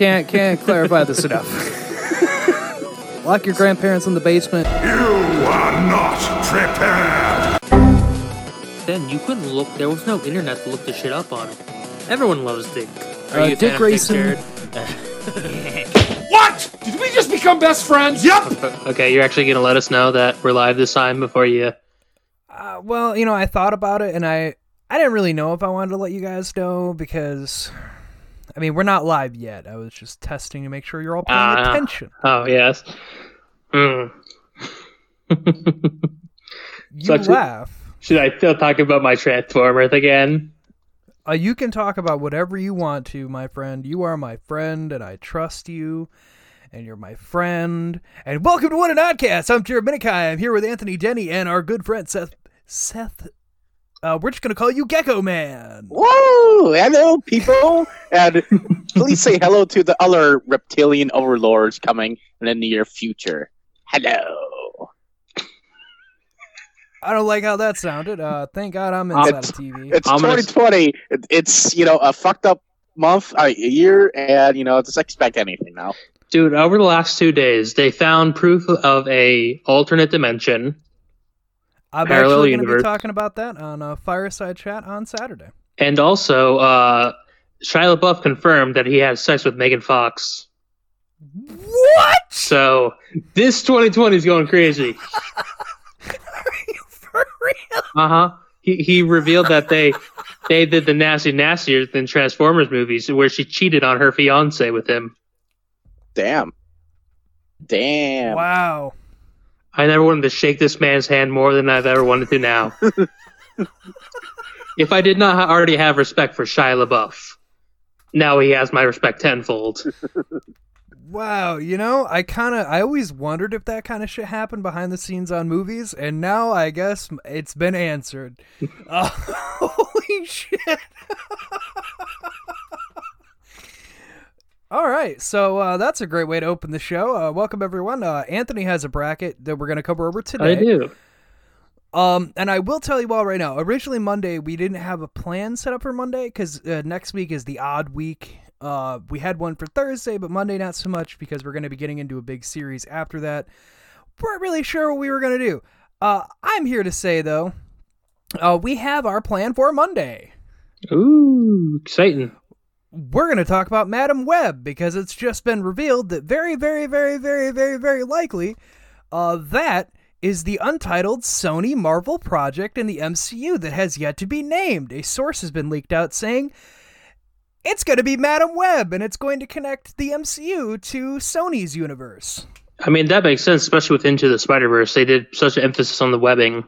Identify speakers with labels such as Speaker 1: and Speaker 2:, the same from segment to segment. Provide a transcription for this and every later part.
Speaker 1: can't can't clarify this enough. Lock your grandparents in the basement.
Speaker 2: You are not prepared.
Speaker 3: Then you couldn't look. There was no internet to look the shit up on. Everyone loves Dick. Are
Speaker 1: Uh,
Speaker 3: you a
Speaker 1: Dick
Speaker 3: fan of
Speaker 1: Grayson-
Speaker 3: Jared?
Speaker 4: What? Did we just become best friends?
Speaker 2: Yep.
Speaker 3: Okay, you're actually gonna let us know that we're live this time before you.
Speaker 1: Uh, well, you know, I thought about it, and I I didn't really know if I wanted to let you guys know because, I mean, we're not live yet. I was just testing to make sure you're all paying
Speaker 3: Ah.
Speaker 1: attention.
Speaker 3: Oh yes. Hmm.
Speaker 1: You
Speaker 3: a-
Speaker 1: laugh.
Speaker 3: Should I still talk about my Transformers again?
Speaker 1: Uh, you can talk about whatever you want to, my friend. You are my friend, and I trust you, and you're my friend. And welcome to What an Oddcast. I'm Jared Minikai. I'm here with Anthony Denny and our good friend Seth. Seth. Uh, we're just gonna call you Gecko Man.
Speaker 5: Whoa! Hello, people, and please say hello to the other reptilian overlords coming in the near future. Hello.
Speaker 1: I don't like how that sounded. Uh, thank God I'm inside
Speaker 5: It's-
Speaker 1: of TV.
Speaker 5: It's
Speaker 3: I'm gonna-
Speaker 5: 2020. It's you know a fucked up month, uh, a year, and you know just expect anything now.
Speaker 3: Dude, over the last two days, they found proof of a alternate dimension,
Speaker 1: I'm
Speaker 3: parallel
Speaker 1: actually gonna
Speaker 3: universe.
Speaker 1: be talking about that on a fireside chat on Saturday.
Speaker 3: and also uh, Shia LaBeouf confirmed that he had sex with Megan Fox.
Speaker 1: What?
Speaker 3: So this 2020 is going crazy.
Speaker 1: Are you for real?
Speaker 3: Uh huh. He he revealed that they they did the nasty nastier than Transformers movies, where she cheated on her fiance with him.
Speaker 5: Damn. Damn.
Speaker 1: Wow.
Speaker 3: I never wanted to shake this man's hand more than I've ever wanted to now. if I did not already have respect for Shia LaBeouf, now he has my respect tenfold.
Speaker 1: Wow, you know, I kind of, I always wondered if that kind of shit happened behind the scenes on movies, and now I guess it's been answered. uh, holy shit! All right, so uh, that's a great way to open the show. Uh, welcome everyone. Uh, Anthony has a bracket that we're going to cover over today.
Speaker 3: I do.
Speaker 1: Um, and I will tell you all right now. Originally Monday, we didn't have a plan set up for Monday because uh, next week is the odd week. Uh, we had one for Thursday, but Monday not so much because we're going to be getting into a big series after that. We weren't really sure what we were going to do. Uh, I'm here to say though, uh, we have our plan for Monday.
Speaker 3: Ooh, exciting.
Speaker 1: We're going to talk about Madam Web because it's just been revealed that very, very, very, very, very, very likely, uh, that is the untitled Sony Marvel project in the MCU that has yet to be named. A source has been leaked out saying it's going to be Madam Web and it's going to connect the MCU to Sony's universe.
Speaker 3: I mean, that makes sense, especially with Into the Spider Verse. They did such an emphasis on the webbing.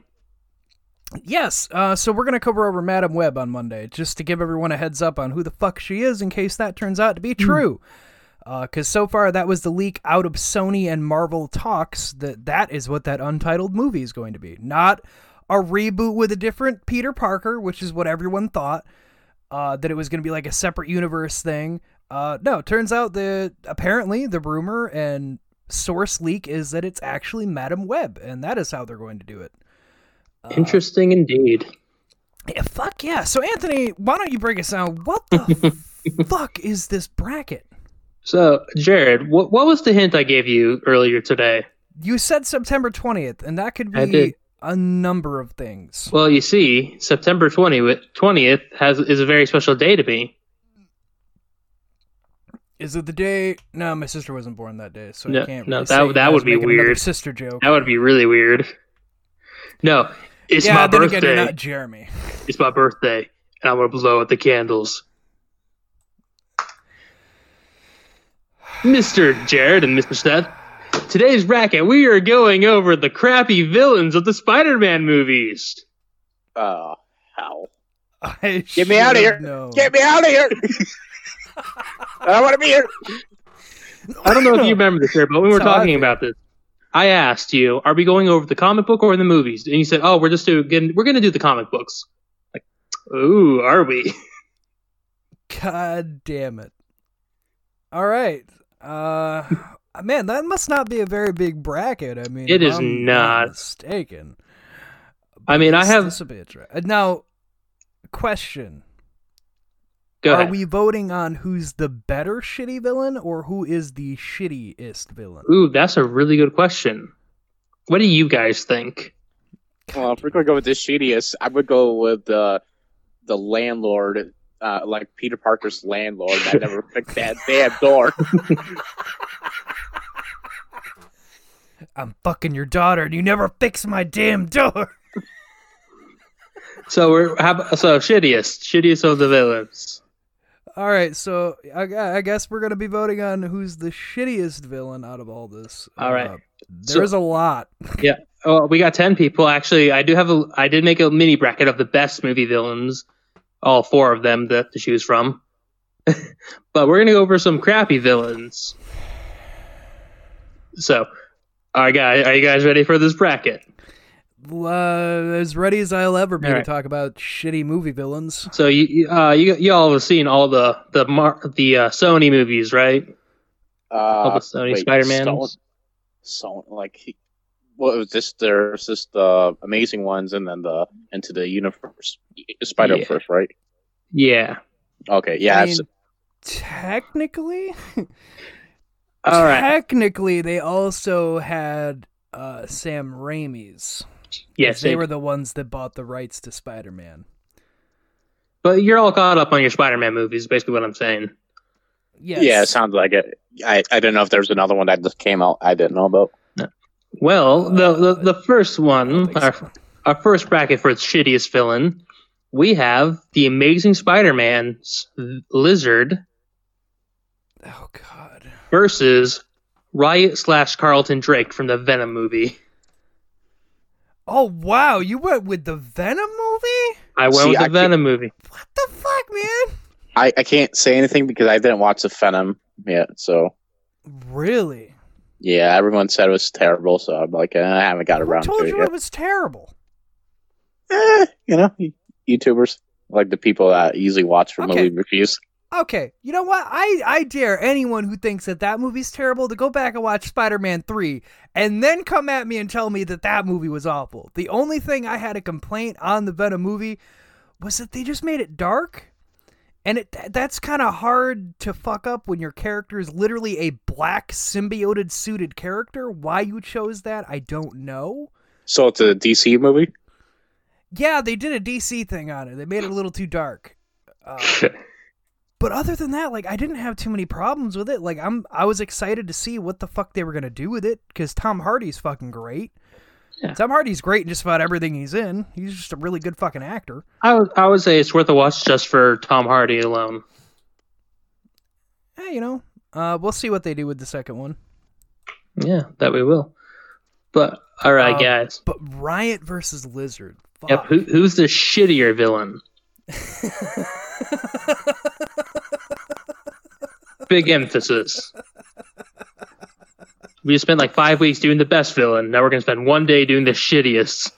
Speaker 1: Yes, uh, so we're going to cover over Madam Web on Monday, just to give everyone a heads up on who the fuck she is in case that turns out to be true. Because so far, that was the leak out of Sony and Marvel talks that that is what that untitled movie is going to be. Not a reboot with a different Peter Parker, which is what everyone thought, uh, that it was going to be like a separate universe thing. Uh, no, it turns out that apparently the rumor and source leak is that it's actually Madam Web, and that is how they're going to do it.
Speaker 3: Interesting indeed.
Speaker 1: Yeah, fuck yeah. So, Anthony, why don't you break us down? What the fuck is this bracket?
Speaker 3: So, Jared, what what was the hint I gave you earlier today?
Speaker 1: You said September 20th, and that could be a number of things.
Speaker 3: Well, you see, September 20th, 20th has is a very special day to me.
Speaker 1: Is it the day? No, my sister wasn't born that day, so
Speaker 3: No,
Speaker 1: I can't.
Speaker 3: no,
Speaker 1: really
Speaker 3: that- that would be weird.
Speaker 1: Sister joke.
Speaker 3: That would be really weird. No, it's
Speaker 1: yeah,
Speaker 3: my
Speaker 1: then
Speaker 3: birthday.
Speaker 1: again, you're not Jeremy.
Speaker 3: It's my birthday, and I'm gonna blow out the candles. Mr. Jared and Mr. Seth, today's bracket, we are going over the crappy villains of the Spider-Man movies.
Speaker 5: Oh hell!
Speaker 1: I
Speaker 5: Get me out of here!
Speaker 1: should've known.
Speaker 5: Get me out of here! I don't want to be here.
Speaker 3: I don't know if you remember this, Jared, but we were
Speaker 1: That's
Speaker 3: talking about this, I asked you, "Are we going over the comic book or the movies?" And you said, "Oh, we're just doing, we're going to do the comic books." Like, ooh, are we?
Speaker 1: God damn it. All right. Uh man, that must not be a very big bracket. I mean,
Speaker 3: it is
Speaker 1: I'm
Speaker 3: not.
Speaker 1: mistaken.
Speaker 3: I mean, I have
Speaker 1: this will be a tra- now. Question:
Speaker 3: Go
Speaker 1: are we voting on who's the better shitty villain or who is the shittiest villain?
Speaker 3: Ooh, that's a really good question. What do you guys think?
Speaker 5: Well, if we're gonna go with the shittiest, I would go with the the landlord, uh, like Peter Parker's landlord that never fixed that damn door.
Speaker 1: I'm fucking your daughter and you never fix my damn door.
Speaker 3: So we're how, so shittiest, shittiest of the villains.
Speaker 1: All right, so I, I guess we're gonna be voting on who's the shittiest villain out of all this.
Speaker 3: All right.
Speaker 1: Uh,
Speaker 3: So-
Speaker 1: there's a lot. Yeah.
Speaker 3: Oh, we got ten people. Actually, I do have a. I did make a mini bracket of the best movie villains, all four of them that to choose from. but we're gonna go over some crappy villains. So, all right, guys, are you guys ready for this bracket?
Speaker 1: Uh, as ready as I'll ever be
Speaker 3: All
Speaker 1: to
Speaker 3: right.
Speaker 1: talk about shitty movie villains.
Speaker 3: So you you, uh, you you all have seen all the the Mar- the uh, Sony movies, right? All
Speaker 5: Uh,
Speaker 3: the Sony Spider Man.
Speaker 5: So, like, he- what was this? There's just the amazing ones, and then the into the universe, Spider
Speaker 3: Yeah.
Speaker 5: Verse, right?
Speaker 3: Yeah.
Speaker 5: Okay, yeah.
Speaker 1: I mean, technically,
Speaker 3: All right.
Speaker 1: technically, they also had uh, Sam Raimi's.
Speaker 3: Yes,
Speaker 1: they
Speaker 3: they
Speaker 1: were the ones that bought the rights to Spider-Man.
Speaker 3: But you're all caught up on your Spider-Man movies. Basically, what I'm saying.
Speaker 1: Yes.
Speaker 5: Yeah, it sounds like it. I I didn't know if there's another one that just came out. I didn't know about.
Speaker 3: Well, the the, uh, the first one, our,
Speaker 1: so.
Speaker 3: our first bracket for its shittiest villain, we have the Amazing Spider-Man's Lizard
Speaker 1: Oh God.
Speaker 3: versus Riot slash Carlton Drake from the Venom movie.
Speaker 1: Oh wow, you went with the Venom movie?
Speaker 3: I went
Speaker 5: See,
Speaker 3: with the
Speaker 5: I can't-
Speaker 3: Venom movie.
Speaker 1: What the fuck, man?
Speaker 5: I I can't say anything because I didn't watch the Venom yet. So
Speaker 1: Really?
Speaker 5: yeah, everyone said it was terrible. So I'm like, eh, I haven't got
Speaker 1: Who
Speaker 5: around
Speaker 1: told
Speaker 5: to it I Told
Speaker 1: you
Speaker 5: yet.
Speaker 1: it was terrible?
Speaker 5: Eh, you know, YouTubers like the people that usually watch for
Speaker 1: Okay.
Speaker 5: movie reviews.
Speaker 1: Okay, you know what? I, I dare anyone who thinks that that movie's terrible to go back and watch Spider-Man 3 and then come at me and tell me that that movie was awful. The only thing I had a complaint on the Venom movie was that they just made it dark. And it that's kind of hard to fuck up when your character is literally a black symbioted suited character. Why you chose that, I don't know.
Speaker 5: So it's a DC movie.
Speaker 1: Yeah, they did a DC thing on it. They made it a little too dark. Uh, but other than that, like I didn't have too many problems with it. Like I'm, I was excited to see what the fuck they were gonna do with it because Tom Hardy's fucking great.
Speaker 3: Yeah.
Speaker 1: Tom Hardy's great in just about everything he's in. He's just a really good fucking actor.
Speaker 3: I would I would say it's worth a watch just for Tom Hardy alone.
Speaker 1: Hey, you know, uh, we'll see what they do with the second one.
Speaker 3: Yeah, that we will. But all right,
Speaker 1: Um,
Speaker 3: guys.
Speaker 1: But Riot versus Lizard. Fuck.
Speaker 3: Yep. Who, who's the shittier villain? Big emphasis. We spent like five weeks doing the best villain. Now we're gonna spend one day doing the shittiest.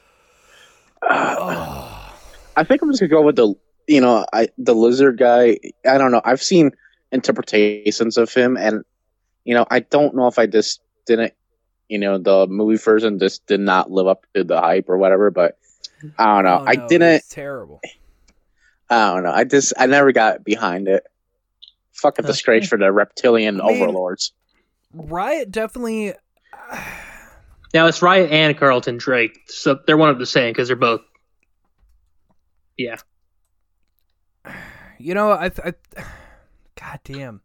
Speaker 1: Oh.
Speaker 5: I think I'm just gonna go with the you know I the lizard guy. I don't know. I've seen interpretations of him, and you know I don't know if I just didn't you know the movie version just did not live up to the hype or whatever. But I don't know.
Speaker 1: Oh,
Speaker 5: I didn't.
Speaker 1: terrible.
Speaker 5: I don't know. I just I never got behind it. Fuck a
Speaker 3: That's
Speaker 5: disgrace for the reptilian
Speaker 1: I mean-
Speaker 5: overlords.
Speaker 1: Riot definitely.
Speaker 3: Now it's Riot and Carlton Drake, so they're one of the same because they're both. Yeah,
Speaker 1: You know, I, I God damn.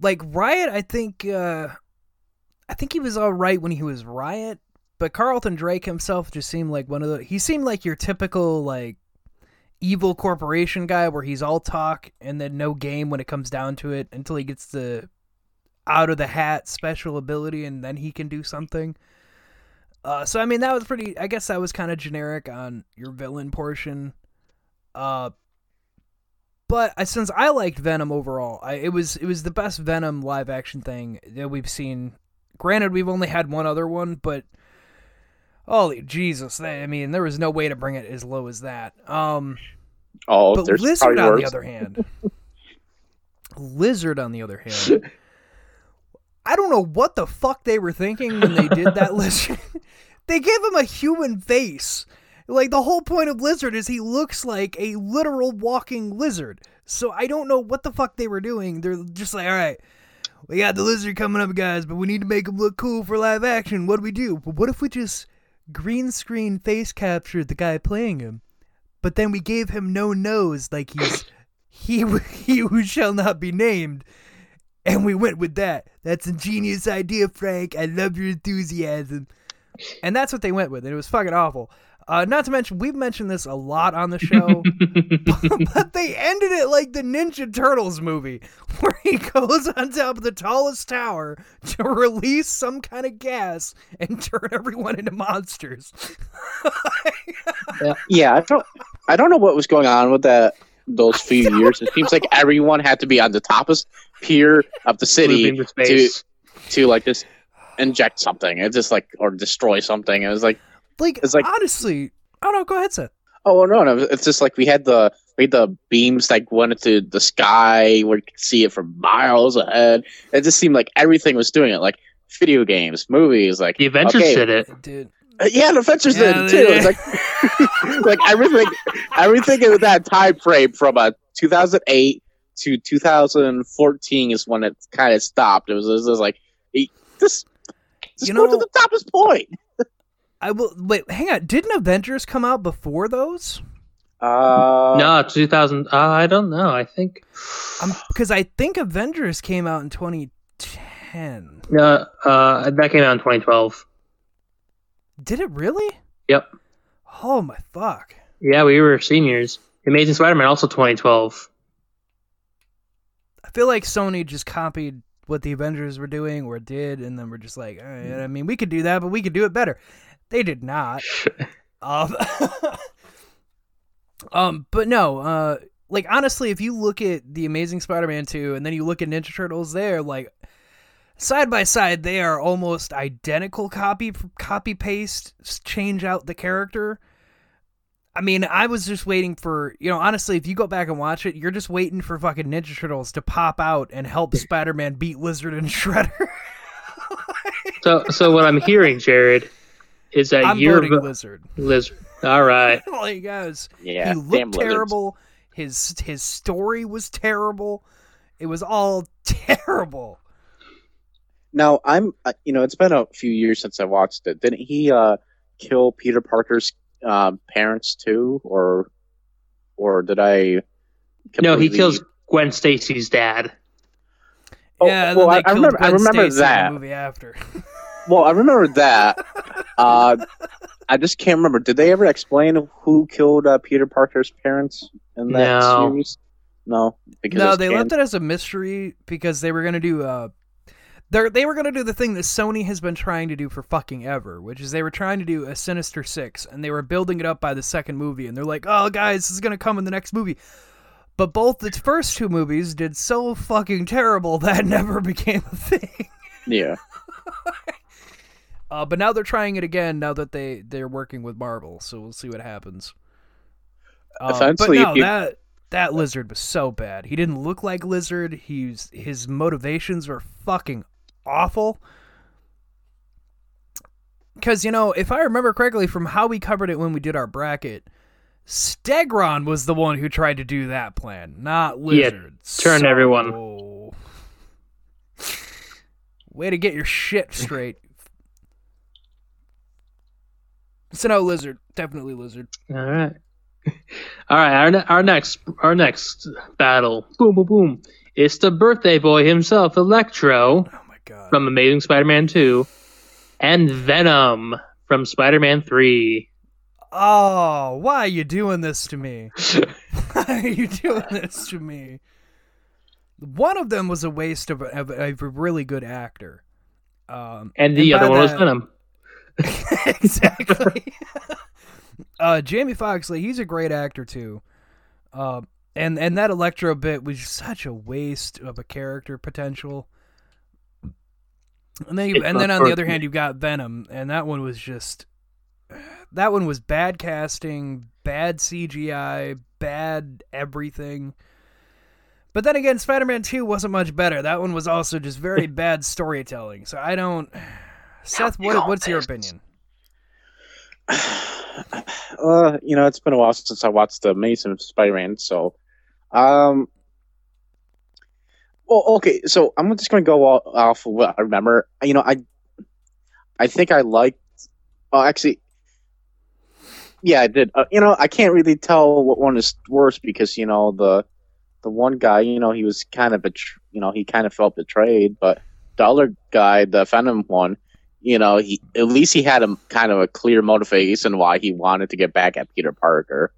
Speaker 1: Like Riot, I think uh I think he was all right when he was Riot, but Carlton Drake himself just seemed like one of the he seemed like your typical like evil corporation guy where he's all talk and then no game when it comes down to it until he gets the out of the hat special ability and then he can do something. Uh, so I mean that was pretty. I guess that was kind of generic on your villain portion. Uh, but I, since I liked Venom overall, I, it was it was the best Venom live action thing that we've seen. Granted, we've only had one other one, but holy Jesus! They, I mean, there was no way to bring it as low as that. Um,
Speaker 5: Oh,
Speaker 1: but
Speaker 5: there's
Speaker 1: Lizard, on
Speaker 5: worse.
Speaker 1: the other hand, Lizard, on the other hand, I don't know what the fuck they were thinking when they did that Lizard. they gave him a human face, Like the whole point of Lizard is he looks like a literal walking lizard. So I don't know what the fuck they were doing. They're just like, all right, we got the lizard coming up, guys, but we need to make him look cool for live action. What do we do? But what if we just green screen face captured the guy playing him, but then we gave him no nose, like he's he he who shall not be named. And we went with that. That's a genius idea, Frank. I love your enthusiasm. And that's what they went with. And it was fucking awful. Uh, not to mention, we've mentioned this a lot on the show, but they ended it like the Ninja Turtles movie, where he goes on top of the tallest tower to release some kind of gas and turn everyone into monsters.
Speaker 5: Yeah, I don't. I don't know what was going on with that those few years. It seems like everyone had to be on the topest pier of the city
Speaker 3: to
Speaker 5: to like just inject something. It's just like or destroy something. It was like,
Speaker 1: Like,
Speaker 5: It's like-
Speaker 1: honestly, oh no, go ahead, Seth.
Speaker 5: oh no, no. It's just like we had the we had the beams that went into the sky where you could see it from miles ahead. It just seemed like everything was doing it. Like video games, movies, like
Speaker 3: The Avengers
Speaker 5: okay,
Speaker 3: did it.
Speaker 1: Dude,
Speaker 5: Uh, Yeah, the Adventures
Speaker 1: Yeah,
Speaker 5: did it too.
Speaker 1: they-
Speaker 5: It's like like everything everything in that time frame from uh, 2008 to 2014 is when it kind of stopped. It was, it was just like it- this just
Speaker 1: You
Speaker 5: go to
Speaker 1: know-
Speaker 5: the toppest point.
Speaker 1: I will wait. Hang on. Didn't Avengers come out before those?
Speaker 5: Uh,
Speaker 3: no, 2000. Uh, I don't know. I think.
Speaker 1: Because I think Avengers came out in 2010.
Speaker 3: Uh, uh, that came out in 2012.
Speaker 1: Did it really?
Speaker 3: Yep.
Speaker 1: Oh my fuck.
Speaker 3: Yeah, we were seniors. Amazing Spider-Man also 2012.
Speaker 1: I feel like Sony just copied what the Avengers were doing or did, and then we're just like, all right, I mean, we could do that, but we could do it better. They did not. um, um, but no, uh, like honestly, if you look at the Amazing Spider-Man two, and then you look at Ninja Turtles, they're like side by side, they are almost identical copy copy paste. Change out the character. I mean, I was just waiting for you know. Honestly, if you go back and watch it, you're just waiting for fucking Ninja Turtles to pop out and help Spider-Man beat Lizard and Shredder.
Speaker 3: So, so what I'm hearing, Jared, is that
Speaker 1: I'm
Speaker 3: you're
Speaker 1: voting Lizard.
Speaker 3: lizard. All right.
Speaker 1: like guys,
Speaker 5: Yeah,
Speaker 1: he
Speaker 5: damn
Speaker 1: looked
Speaker 5: lizards.
Speaker 1: terrible. His his story was terrible. It was all terrible.
Speaker 5: Now I'm, uh, you know, it's been a few years since I watched it. Didn't he uh, kill Peter Parker's uh, parents too, or or did I?
Speaker 3: No, he kills Gwen Stacy's dad.
Speaker 5: Oh,
Speaker 1: yeah,
Speaker 5: well, I- I
Speaker 1: killed
Speaker 5: remember- I remember
Speaker 1: Stacy
Speaker 5: that.
Speaker 1: the movie after.
Speaker 5: Well, I remember that. uh, I just can't remember. Did they ever explain who killed uh, Peter Parker's parents in that
Speaker 3: No.
Speaker 5: series? No, because
Speaker 1: no, they left it as a mystery because they were gonna do uh they they were gonna do the thing that Sony has been trying to do for fucking ever, which is they were trying to do a Sinister Six, and they were building it up by the second movie, and they're like, "Oh, guys, this is gonna come in the next movie." But both the first two movies did so fucking terrible that never became a thing.
Speaker 5: Yeah,
Speaker 1: Uh, but now they're trying it again. Now that they they're working with Marvel, so we'll see what happens. Uh, but
Speaker 5: Essentially,
Speaker 1: no,
Speaker 5: you-
Speaker 1: that that lizard was so bad. He didn't look like lizard. He's his motivations were fucking awful. Because you know, if I remember correctly from how we covered it when we did our bracket, Stegron was the one who tried to do that plan, not
Speaker 3: Yeah,
Speaker 1: lizard.
Speaker 3: turn
Speaker 1: So-
Speaker 3: everyone.
Speaker 1: Way to get your shit straight. So no lizard, definitely lizard.
Speaker 3: All right. All right. Our, ne- our next our next battle. Boom boom boom. It's the birthday boy himself, Electro
Speaker 1: Oh my god.
Speaker 3: from Amazing Spider-Man 2 and Venom from Spider-Man 3.
Speaker 1: Oh, why are you doing this to me? why are you doing this to me? One of them was a waste of a, of a really good actor. Um,
Speaker 3: And the
Speaker 1: And
Speaker 3: other one was Venom.
Speaker 1: exactly. uh, Jamie Foxx, like, he's a great actor too. Uh, and and that Electro bit was such a waste of a character potential. And then you, and then on the other
Speaker 3: unfortunate.
Speaker 1: hand, you've got Venom, and that one was just that one was bad casting, bad CGI, bad everything. But then again, Spider-Man Two wasn't much better. That one was also just very bad storytelling. So I don't. Seth, what, what's your opinion?
Speaker 5: uh, you know, it's been a while since I watched the Amazing Spider-Man, so, um, well, okay, so I'm just going to go off, off of what I remember. You know, I, I think I liked. Oh, actually, yeah, I did. Uh, you know, I can't really tell what one is worse because you know the, the one guy, you know, he was kind of betr- you know, he kind of felt betrayed, but the other guy, the Venom one, you know, he at least he had a kind of a clear motivation why he wanted to get back at Peter Parker.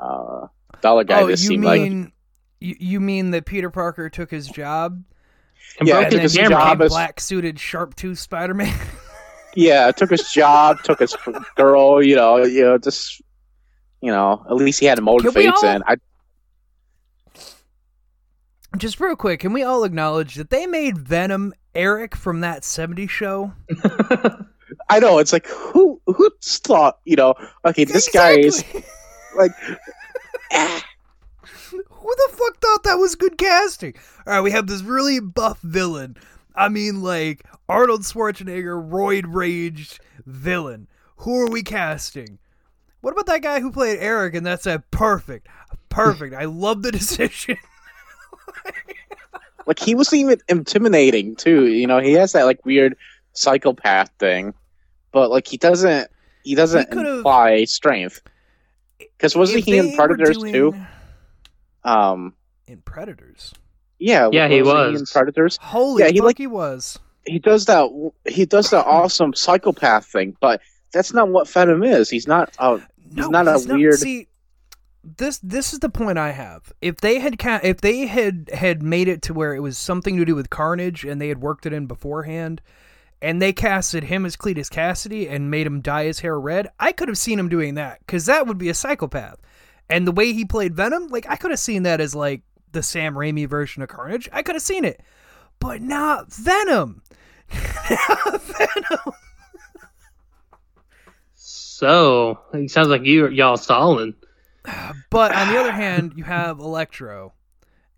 Speaker 5: Uh, the other guy
Speaker 1: oh,
Speaker 5: just
Speaker 1: you
Speaker 5: seemed like
Speaker 1: mean you, you mean that Peter Parker took his job
Speaker 3: And
Speaker 5: Yeah,
Speaker 1: and
Speaker 5: took
Speaker 3: his
Speaker 5: his
Speaker 1: became
Speaker 5: job as-
Speaker 1: black suited sharp tooth Spider Man?
Speaker 5: yeah, took his job, took his girl, you know, you know, just you know, at least he had a
Speaker 1: we all-
Speaker 5: motivation. I
Speaker 1: Just real quick, can we all acknowledge that they made Venom Eric from that 70s show?
Speaker 5: I know it's like who who thought you know okay this guy is like ah,
Speaker 1: Who the fuck thought that was good casting? All right, we have this really buff villain. I mean, like Arnold Schwarzenegger, roid raged villain. Who are we casting? What about that guy who played Eric? And that's a perfect, perfect. I love the decision.
Speaker 5: like he was even intimidating too. You know he has that like weird psychopath thing, but like he doesn't he doesn't
Speaker 1: He
Speaker 5: imply strength. Because wasn't he in Predators
Speaker 1: doing-
Speaker 5: too? Um,
Speaker 1: In Predators.
Speaker 5: yeah,
Speaker 3: Yeah, he
Speaker 5: wasn't in. Predators.
Speaker 1: Holy
Speaker 5: Yeah, he
Speaker 1: fuck,
Speaker 5: like-
Speaker 1: he was.
Speaker 5: He does that. He does that awesome psychopath thing, but that's not what Venom is. He's not. a.
Speaker 1: No,
Speaker 5: not a
Speaker 1: he's
Speaker 5: weird-
Speaker 1: See, this this is the point I have. If they had ca- if they had had made it to where it was something to do with Carnage and they had worked it in beforehand, and they casted him as Cletus Kasady and made him dye his hair red, I could have seen him doing that because that would be a psychopath. And the way he played Venom, like I could have seen that as like the Sam Raimi version of Carnage. I could have seen it, but not Venom. Not Venom.
Speaker 3: so it sounds like you y'all stalling.
Speaker 1: But on the other hand, you have Electro,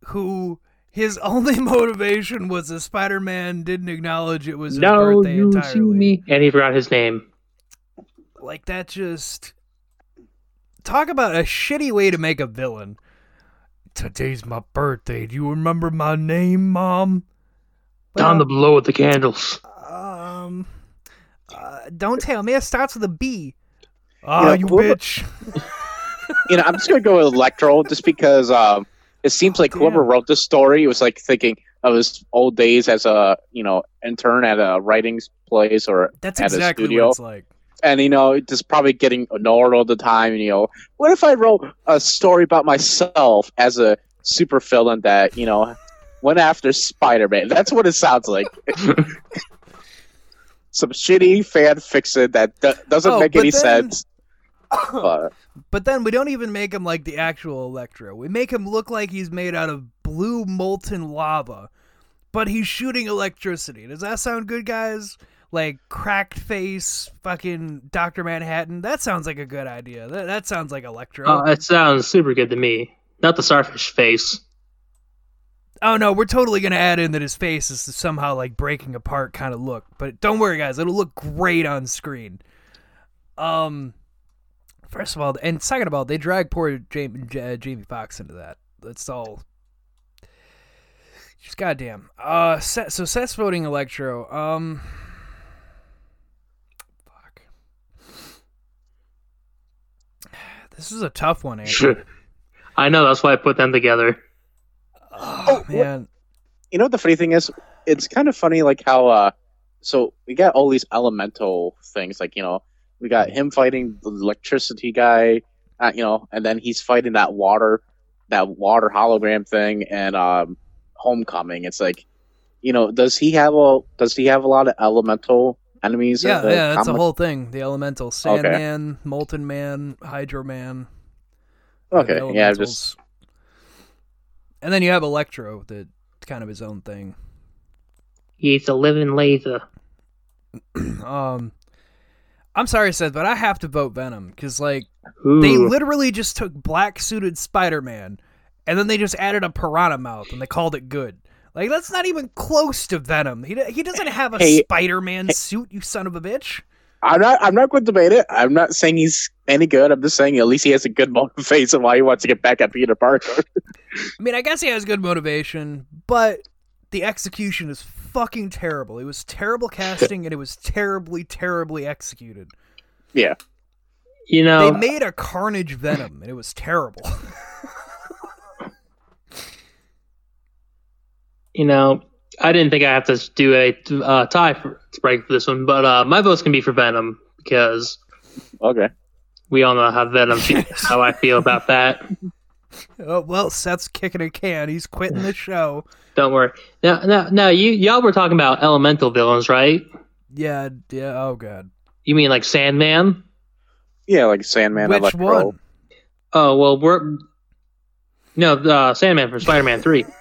Speaker 1: who his only motivation was that Spider Man didn't acknowledge it was his
Speaker 3: No,
Speaker 1: birthday
Speaker 3: you see
Speaker 1: entirely.
Speaker 3: me, and he forgot his name.
Speaker 1: Like that just talk about a shitty way to make a villain. Today's my birthday. Do you remember my name, Mom?
Speaker 3: Down the blow with the candles.
Speaker 1: Um, uh, don't tell me. It starts with a B. Ah,
Speaker 5: Yeah,
Speaker 1: you
Speaker 5: what about-
Speaker 1: bitch.
Speaker 5: you know, I'm just gonna go with Electro just because um, it seems like whoever
Speaker 1: damn.
Speaker 5: wrote this story was like thinking of his old days as a you know intern at a writing place or
Speaker 1: That's
Speaker 5: at a
Speaker 1: exactly
Speaker 5: studio,
Speaker 1: what it's like.
Speaker 5: and you know just probably getting ignored all the time. And, you know, what if I wrote a story about myself as a super villain that you know went after Spider-Man? That's what it sounds like. Some shitty fan fiction that do- doesn't
Speaker 1: Oh,
Speaker 5: make any
Speaker 1: then-
Speaker 5: sense. But
Speaker 1: But then we don't even make him like the actual Electro. We make him look like he's made out of blue molten lava, but he's shooting electricity. Does that sound good, guys? Like cracked face, fucking Doctor Manhattan. That sounds like a good idea. That, that sounds like Electro.
Speaker 3: Oh, that sounds super good to me. Not the starfish face.
Speaker 1: oh no, we're totally gonna add in that his face is somehow like breaking apart kind of look. But don't worry, guys, it'll look great on screen. Um, first of all, and second of all, they drag poor Jamie, J- Jamie Foxx into that. That's all. Just goddamn. Uh, Seth, so Seth's voting Electro. Um, fuck. This is a tough one, Andrew.
Speaker 3: I know that's why I put them together.
Speaker 1: Oh man.
Speaker 5: you know what the funny thing is it's kind of funny like how uh so we got all these elemental things like you know we got him fighting the electricity guy uh, you know and then he's fighting that water that water hologram thing and um homecoming it's like you know does he have a does he have a lot of elemental enemies
Speaker 1: Yeah,
Speaker 5: the
Speaker 1: yeah, that's the whole thing. The elemental Sandman, Molten Man, Hydro Man.
Speaker 5: okay yeah just.
Speaker 1: And then you have Electro, that kind of his own thing.
Speaker 3: He's a living laser.
Speaker 1: Um, I'm sorry, Seth, but I have to vote Venom because like
Speaker 3: Ooh.
Speaker 1: they literally just took black suited Spider Man, and then they just added a piranha mouth and they called it good. Like that's not even close to Venom. He he doesn't have a
Speaker 5: Hey-
Speaker 1: Spider Man suit, you son of a bitch.
Speaker 5: I'm not. I'm not going to debate it. I'm not saying he's any good. I'm just saying at least he has a good motivation and why he wants to get back at Peter Parker.
Speaker 1: I mean, I guess he has good motivation, but the execution is fucking terrible. It was terrible casting and it was terribly, terribly executed.
Speaker 5: yeah.
Speaker 3: You know, They
Speaker 1: made a Carnage Venom and it was terrible.
Speaker 3: you know, I didn't think I have to do a uh, tie for to break for this one, but uh, my vote's gonna be for Venom because
Speaker 5: Okay.
Speaker 3: we all know how Venom feels how I feel about that.
Speaker 1: oh, well, Seth's kicking a can. He's quitting the show.
Speaker 3: Don't worry. Now, now, now, you y'all were talking about elemental villains, right?
Speaker 1: Yeah, yeah. Oh god.
Speaker 3: You mean like Sandman?
Speaker 5: Yeah, like Sandman.
Speaker 1: Which
Speaker 5: Electro.
Speaker 1: one?
Speaker 3: Oh well, we're no uh, Sandman from Spider-Man Three.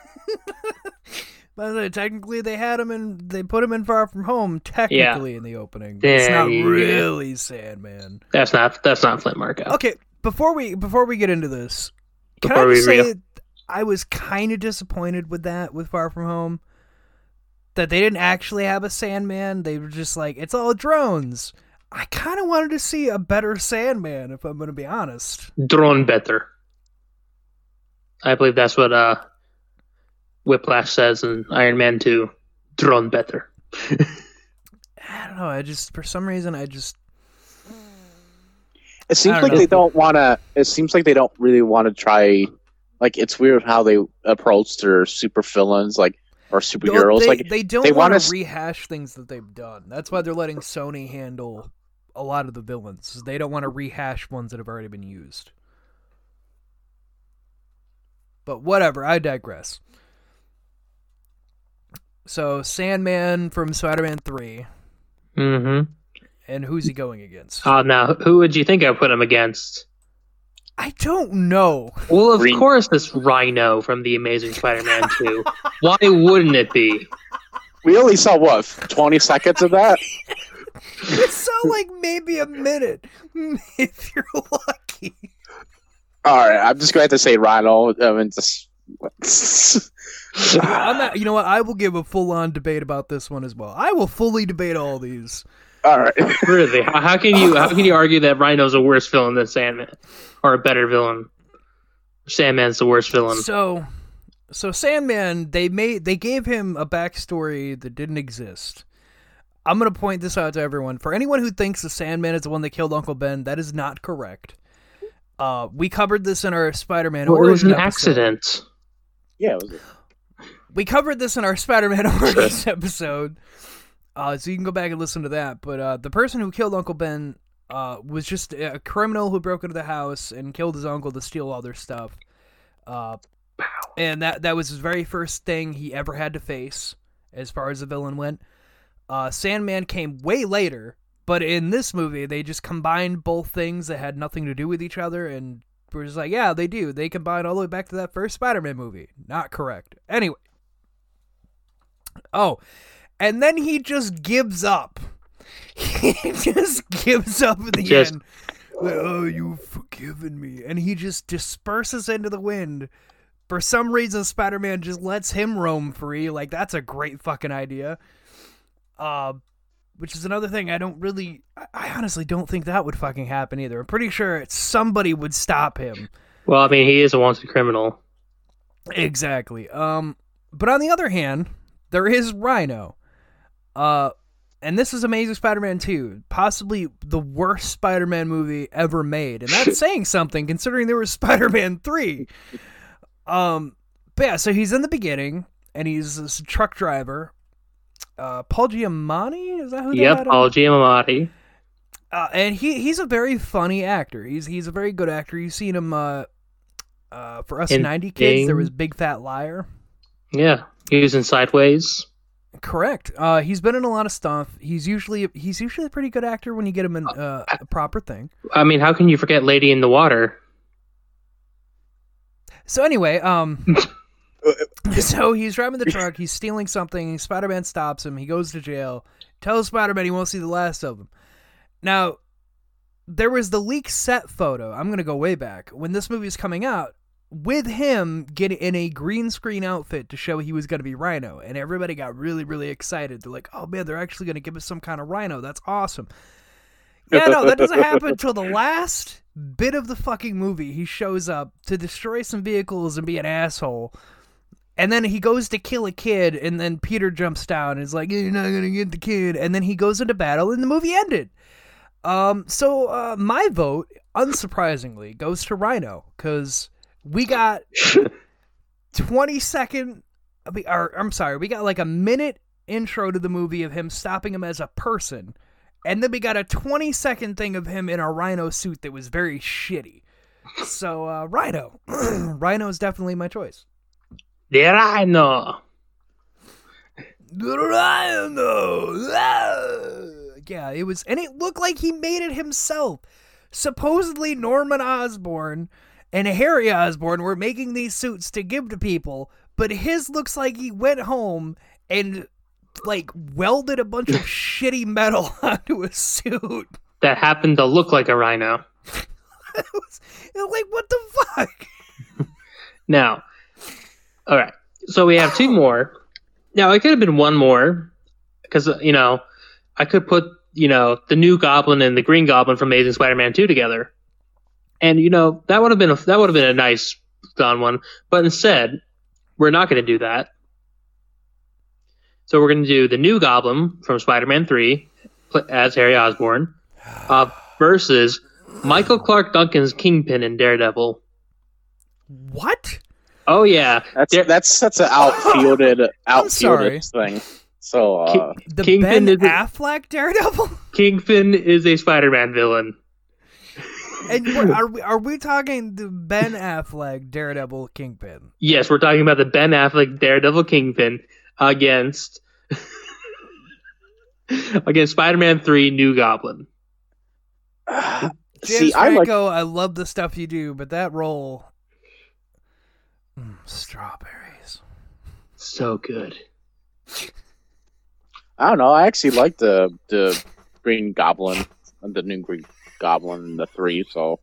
Speaker 1: By the way, technically, they had him in. They put him in Far From Home. Technically, in the opening, but it's not
Speaker 3: yeah.
Speaker 1: really Sandman.
Speaker 3: That's not that's not Flint Marko.
Speaker 1: Okay, before we before we get into this, can I just say I was kind of disappointed with that with Far From Home. That they didn't actually have a Sandman. They were just like, it's all drones. I kind of wanted to see a better Sandman, if I'm going to be honest.
Speaker 3: Drone better. I believe that's what uh, Whiplash says in Iron Man Two. Drone better.
Speaker 1: I don't know. I just, for some reason, I just,
Speaker 5: It seems like
Speaker 1: know.
Speaker 5: they don't want to. It seems like they don't really want to try. Like it's weird how they approach their super villains, like or superheroes.
Speaker 1: they,
Speaker 5: like
Speaker 1: they don't
Speaker 5: they
Speaker 1: want
Speaker 5: wanna
Speaker 1: rehash things that they've done. That's why they're letting Sony handle a lot of the villains. They don't want to rehash ones that have already been used. But whatever, I digress. So Sandman from Spider-Man 3,
Speaker 3: Mm-hmm.
Speaker 1: And who's he going against?
Speaker 3: Uh, now, who would you think I put him against?
Speaker 1: I don't know.
Speaker 3: Well, of
Speaker 5: Green-
Speaker 3: course, this Rhino from the Amazing Spider-Man Two. Why wouldn't it be?
Speaker 5: we only saw what twenty seconds of that.
Speaker 1: It sounds like maybe a minute, if you're lucky.
Speaker 5: All right, I'm just going to say Rhino. I mean, just.
Speaker 1: I'm not, you know what? I will give a full-on debate about this one as well. I will fully debate all these.
Speaker 5: All right.
Speaker 3: Really? How, how can you how can you argue that Rhino's a worse villain than Sandman, or a better villain? Sandman's the worst villain.
Speaker 1: So, so Sandman, they made they gave him a backstory that didn't exist. I'm gonna point this out to everyone. For anyone who thinks the Sandman is the one that killed Uncle Ben, that is not correct. Uh, we covered this in our Spider-Man
Speaker 3: Well, it was an
Speaker 1: episode.
Speaker 3: accident.
Speaker 5: Yeah. It was,
Speaker 1: We covered this in our Spider-Man origins episode, uh, so you can go back and listen to that. But uh, the person who killed Uncle Ben uh, was just a criminal who broke into the house and killed his uncle to steal all their stuff. Uh, and that that was his very first thing he ever had to face, as far as the villain went. Uh, Sandman came way later, but in this movie they just combined both things that had nothing to do with each other, and we're just like, yeah, they do. They combine all the way back to that first Spider-Man movie. Not correct. Anyway. Oh, and then he just gives up. He just gives up at the
Speaker 3: Just-
Speaker 1: end. Like, oh, you've forgiven me. And he just disperses into the wind. For some reason, Spider Man just lets him roam free. Like, that's a great fucking idea. Uh, which is another thing I don't really. I- I honestly don't think that would fucking happen either. I'm pretty sure somebody would stop him.
Speaker 3: Well, I mean, he is a wanted criminal.
Speaker 1: Exactly. Um, but on the other hand, there is Rhino. Uh, and this is Amazing Spider-Man 2, possibly the worst Spider-Man movie ever made, and that's saying something considering there was Spider-Man 3. Um, but yeah, so he's in the beginning, and he's this truck driver. Uh, Paul Giamatti is that who they
Speaker 3: Yep,
Speaker 1: had him?
Speaker 3: Paul Giamatti.
Speaker 1: Uh, and he he's a very funny actor. He's he's a very good actor. You've seen him uh, uh, for us
Speaker 3: In
Speaker 1: 90 kids. There was Big Fat Liar.
Speaker 3: Yeah, he was in Sideways.
Speaker 1: Correct. Uh, he's been in a lot of stuff. He's usually he's usually a pretty good actor when you get him in uh, a proper thing.
Speaker 3: I mean, how can you forget Lady in the Water?
Speaker 1: So anyway, um, so he's driving the truck. He's stealing something. Spider-Man stops him. He goes to jail. Tells Spider-Man he won't see the last of him. Now, there was the leak set photo. I'm gonna go way back when this movie was coming out. With him getting in a green screen outfit to show he was going to be Rhino, and everybody got really, really excited. They're like, "Oh man, they're actually going to give us some kind of Rhino. That's awesome." Yeah, no, that doesn't happen until the last bit of the fucking movie. He shows up to destroy some vehicles and be an asshole. And then he goes to kill a kid, and then Peter jumps down and is like, You're not gonna get the kid. And then he goes into battle, and the movie ended. Um, so uh, my vote, unsurprisingly, goes to Rhino, because we got 20 second, or, I'm sorry, we got like a minute intro to the movie of him stopping him as a person. And then we got a 20 second thing of him in a rhino suit that was very shitty. So, uh, Rhino. Rhino is definitely my choice.
Speaker 3: The Rhino.
Speaker 1: The Rhino! Ah! Yeah, it was, and it looked like he made it himself. Supposedly, Norman Osborn and Harry Osborn were making these suits to give to people, but his looks like he went home and like welded a bunch of shitty metal onto a suit.
Speaker 3: That happened to look like a rhino.
Speaker 1: it was, it was like, what the fuck?
Speaker 3: Now, all right. So we have two more. Now it could have been one more because you know I could put you know the new Goblin and the Green Goblin from Amazing Spider-Man two together, and you know that would have been a, that would have been a nice done one. But instead, we're not going to do that. So we're going to do the new Goblin from Spider-Man three as Harry Osborn uh, versus Michael Clarke Duncan's Kingpin in Daredevil.
Speaker 1: What?
Speaker 3: Oh yeah,
Speaker 5: That's
Speaker 3: There-
Speaker 5: that's that's an outfielded
Speaker 1: I'm
Speaker 5: outfielded thing. So uh,
Speaker 1: The
Speaker 3: Kingpin
Speaker 1: Ben
Speaker 3: is a-
Speaker 1: Affleck Daredevil?
Speaker 3: Kingpin is a Spider-Man villain.
Speaker 1: And what- are we are we talking the Ben Affleck Daredevil Kingpin?
Speaker 3: Yes, we're talking about the Ben Affleck Daredevil Kingpin against against Spider-Man 3 New Goblin.
Speaker 1: James
Speaker 5: see, I like
Speaker 1: Franco, I, love the stuff you do, but that role, Mm, strawberries.
Speaker 3: So good.
Speaker 5: I don't know. I actually like the the Green Goblin, and the new Green Goblin, in the three. So,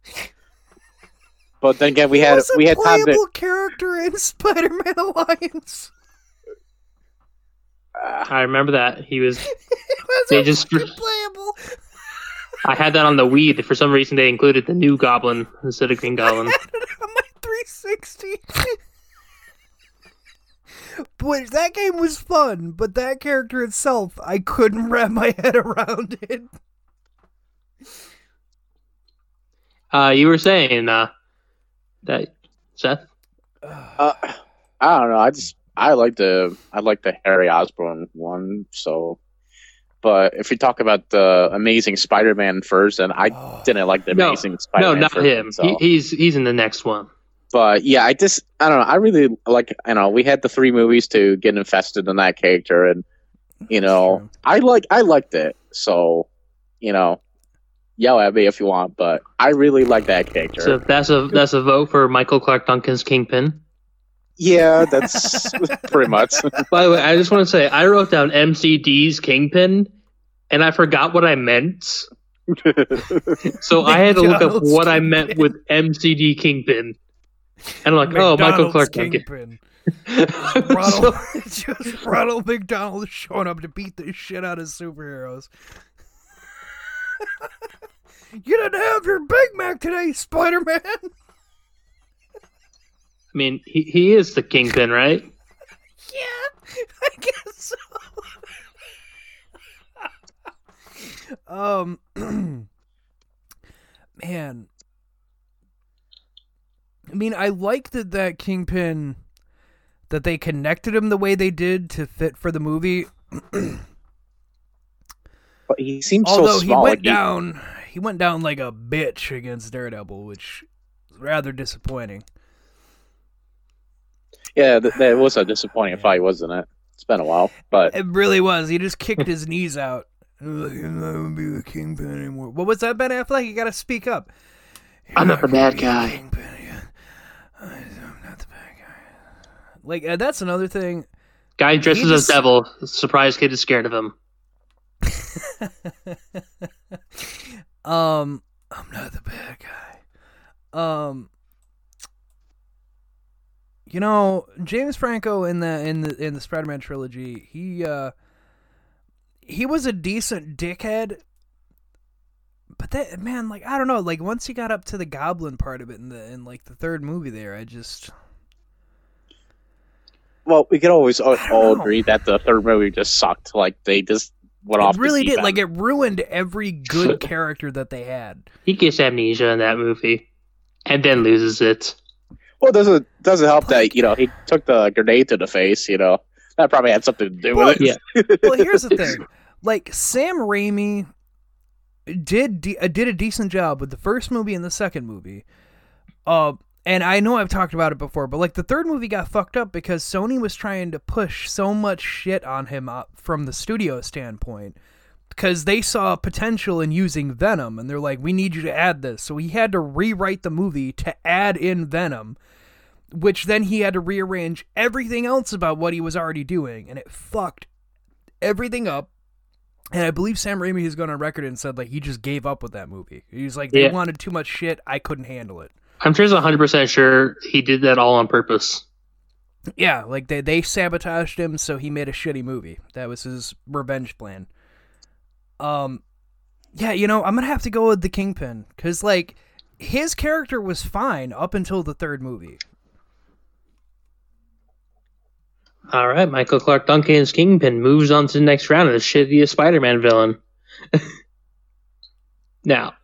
Speaker 5: but then again, we had
Speaker 1: was a
Speaker 5: we had time
Speaker 1: playable
Speaker 5: to.
Speaker 1: character in Spider-Man Alliance.
Speaker 5: Uh,
Speaker 3: I remember that. He was
Speaker 1: He was
Speaker 3: They just-
Speaker 1: playable.
Speaker 3: I had that on the Wii. For some reason they included the New Goblin instead of Green Goblin.
Speaker 1: i on my 360. Boy, that game was fun, but that character itself, I couldn't wrap my head around it.
Speaker 3: Uh you were saying uh that Seth?
Speaker 5: uh, I don't know. I just I like the I like the Harry Osborn one. So, but if we talk about the Amazing Spider-Man first, then I
Speaker 1: Oh.
Speaker 5: didn't like the
Speaker 3: No,
Speaker 5: Amazing
Speaker 3: No,
Speaker 5: Spider-Man.
Speaker 3: No, not
Speaker 5: first,
Speaker 3: him.
Speaker 5: so-
Speaker 3: He, he's he's in the next one.
Speaker 5: but yeah, I just I don't know. I really like you know we had the three movies to get invested in that character, and you know. I like I liked it. So you know, yell at me if you want, but I really like that character.
Speaker 3: So that's a that's a vote for Michael Clarke Duncan's Kingpin.
Speaker 5: yeah, that's pretty much.
Speaker 3: By the way, I just want to say I wrote down MCD's Kingpin, and I forgot what I meant. So I had to look up
Speaker 1: McDonald's
Speaker 3: what I meant with MCD Kingpin, and I'm like, oh, Michael
Speaker 1: McDonald's
Speaker 3: Clarke Duncan.
Speaker 1: Kingpin.
Speaker 3: So-
Speaker 1: Ronald, just Ronald McDonald showing up to beat the shit out of superheroes. You didn't have your Big Mac today, Spider Man.
Speaker 3: I mean, he he is the Kingpin, right?
Speaker 1: Yeah, I guess so. um, man, I mean, I like that that Kingpin that they connected him the way they did to fit for the movie.
Speaker 5: but he seems
Speaker 1: Although
Speaker 5: so small.
Speaker 1: he went
Speaker 5: like he-
Speaker 1: down, he went down like a bitch against Daredevil, which is rather disappointing.
Speaker 5: yeah, th- that was a disappointing fight, wasn't it? It's been a while, but
Speaker 1: It really was. He just kicked his knees out. He was like, I'm not gonna be the kingpin anymore. What was that, Ben Affleck? You gotta speak up. You're
Speaker 3: I'm not the bad
Speaker 1: be
Speaker 3: guy.
Speaker 1: Kingpin again. I'm not the bad guy. Like uh, that's another thing.
Speaker 3: Guy dresses
Speaker 1: He
Speaker 3: as
Speaker 1: just-
Speaker 3: devil. Surprise kid is scared of him.
Speaker 1: um, I'm not the bad guy. Um, you know, James Franco in the in the in the Spider-Man trilogy, he uh he was a decent dickhead, But that man, like I don't know, like once he got up to the goblin part of it in the in like the third movie there, I just
Speaker 5: Well, we could always all, all agree that the third movie just sucked. Like they just went
Speaker 1: it
Speaker 5: the
Speaker 1: really
Speaker 5: deep
Speaker 1: did.
Speaker 5: end.
Speaker 1: Like it ruined every good character that they had.
Speaker 3: He gets amnesia in that movie, and then loses it.
Speaker 5: Well, doesn't doesn't help that you know he took the grenade to the face. You know that probably had something to do with it.
Speaker 3: Yeah.
Speaker 1: well, here's the thing. Like Sam Raimi did de- uh, did a decent job with the first movie and the second movie. Uh and I know I've talked about it before, but like the third movie got fucked up because Sony was trying to push so much shit on him uh, from the studio standpoint because they saw potential in using Venom and they're like, "We need you to add this." So he had to rewrite the movie to add in Venom, which then he had to rearrange everything else about what he was already doing, and it fucked everything up. And I believe Sam Raimi has gone on record and said like he just gave up with that movie. He was like, they
Speaker 3: Yeah.
Speaker 1: wanted too much shit, I couldn't handle it.
Speaker 3: I'm sure he's 100 percent sure he did that all on purpose.
Speaker 1: Yeah, like they they sabotaged him, so he made a shitty movie. That was his revenge plan. Um, yeah, you know I'm gonna have to go with the Kingpin because like his character was fine up until the third movie.
Speaker 3: All right, Michael Clarke Duncan's Kingpin moves on to the next round of the shittiest Spider-Man villain. now,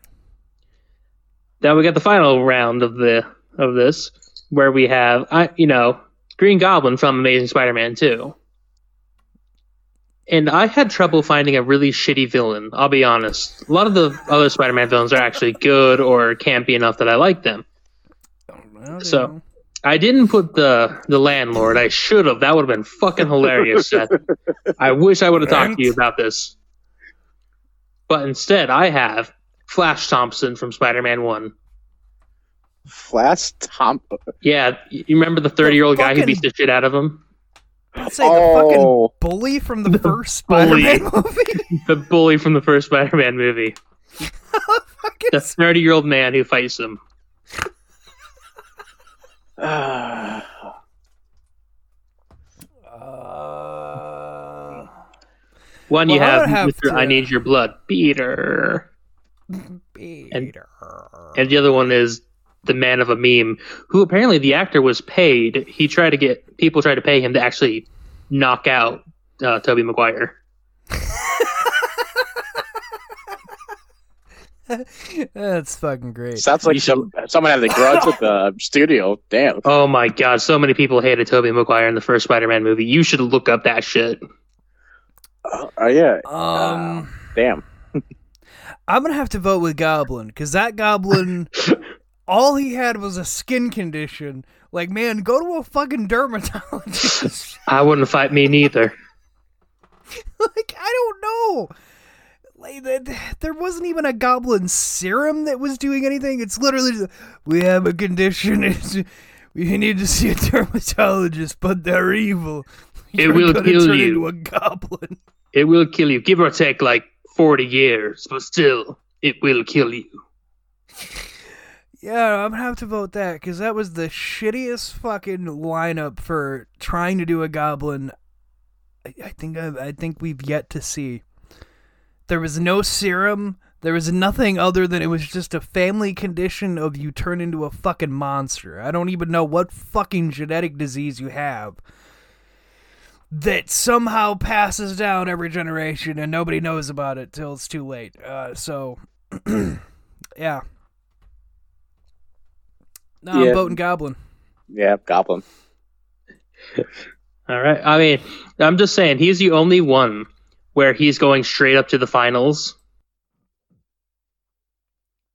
Speaker 3: now we got the final round of the of this, where we have, I you know, Green Goblin from Amazing Spider-Man 2. And I had trouble finding a really shitty villain. I'll be honest. A lot of the other Spider-Man villains are actually good or campy enough that I like them.
Speaker 1: Well,
Speaker 3: So-. I didn't put the the landlord. I should have. That would have been fucking hilarious, Seth. I wish I would have talked to you about this. But instead, I have Flash Thompson from Spider-Man One.
Speaker 5: Flash Thompson.
Speaker 3: Yeah, you remember the thirty-year-old guy who
Speaker 1: fucking-
Speaker 3: beats the shit out of him?
Speaker 1: I'd say the fucking
Speaker 5: Oh,
Speaker 1: bully from the first. Spider-Man movie.
Speaker 3: The bully from the first Spider-Man movie.
Speaker 1: Fucking
Speaker 3: The thirty-year-old man who fights him.
Speaker 1: Uh,
Speaker 3: One you
Speaker 1: Well, I
Speaker 3: have,
Speaker 1: have
Speaker 3: Mr. I Need Your Blood, Peter.
Speaker 1: Peter.
Speaker 3: And the other one is the man of a meme, who apparently the actor was paid. He tried to get people tried to pay him to actually knock out uh, Tobey Maguire.
Speaker 1: That's fucking great.
Speaker 5: sounds like
Speaker 3: You
Speaker 5: some, someone had a grudge with the studio. Damn.
Speaker 3: Oh my god, so many people hated Tobey Maguire in the first Spider-Man movie. You should look up that shit.
Speaker 5: Oh yeah.
Speaker 1: Um,
Speaker 5: Damn.
Speaker 1: I'm gonna have to vote with Goblin because that Goblin, all he had was a skin condition. Like, man, go to a fucking dermatologist.
Speaker 3: I wouldn't fight me neither.
Speaker 1: like, I don't know. Like, there wasn't even a Goblin serum that was doing anything. It's literally, just, we have a condition. It's, we need to see a dermatologist, but they're evil.
Speaker 3: It
Speaker 1: You're
Speaker 3: will kill
Speaker 1: turn
Speaker 3: you.
Speaker 1: into a goblin.
Speaker 3: It will kill you, give or take like forty years, but still, it will kill you.
Speaker 1: Yeah, I'm gonna have to vote that because that was the shittiest fucking lineup for trying to do a goblin. I, I think I, I think we've yet to see. There was no serum. There was nothing other than it was just a family condition of you turn into a fucking monster. I don't even know what fucking genetic disease you have that somehow passes down every generation and nobody knows about it till it's too late. Uh, so, yeah. No, I'm
Speaker 5: Yeah.
Speaker 1: voting Goblin.
Speaker 5: Yeah, Goblin.
Speaker 3: All right. I mean, I'm just saying he's the only one where he's going straight up to the finals.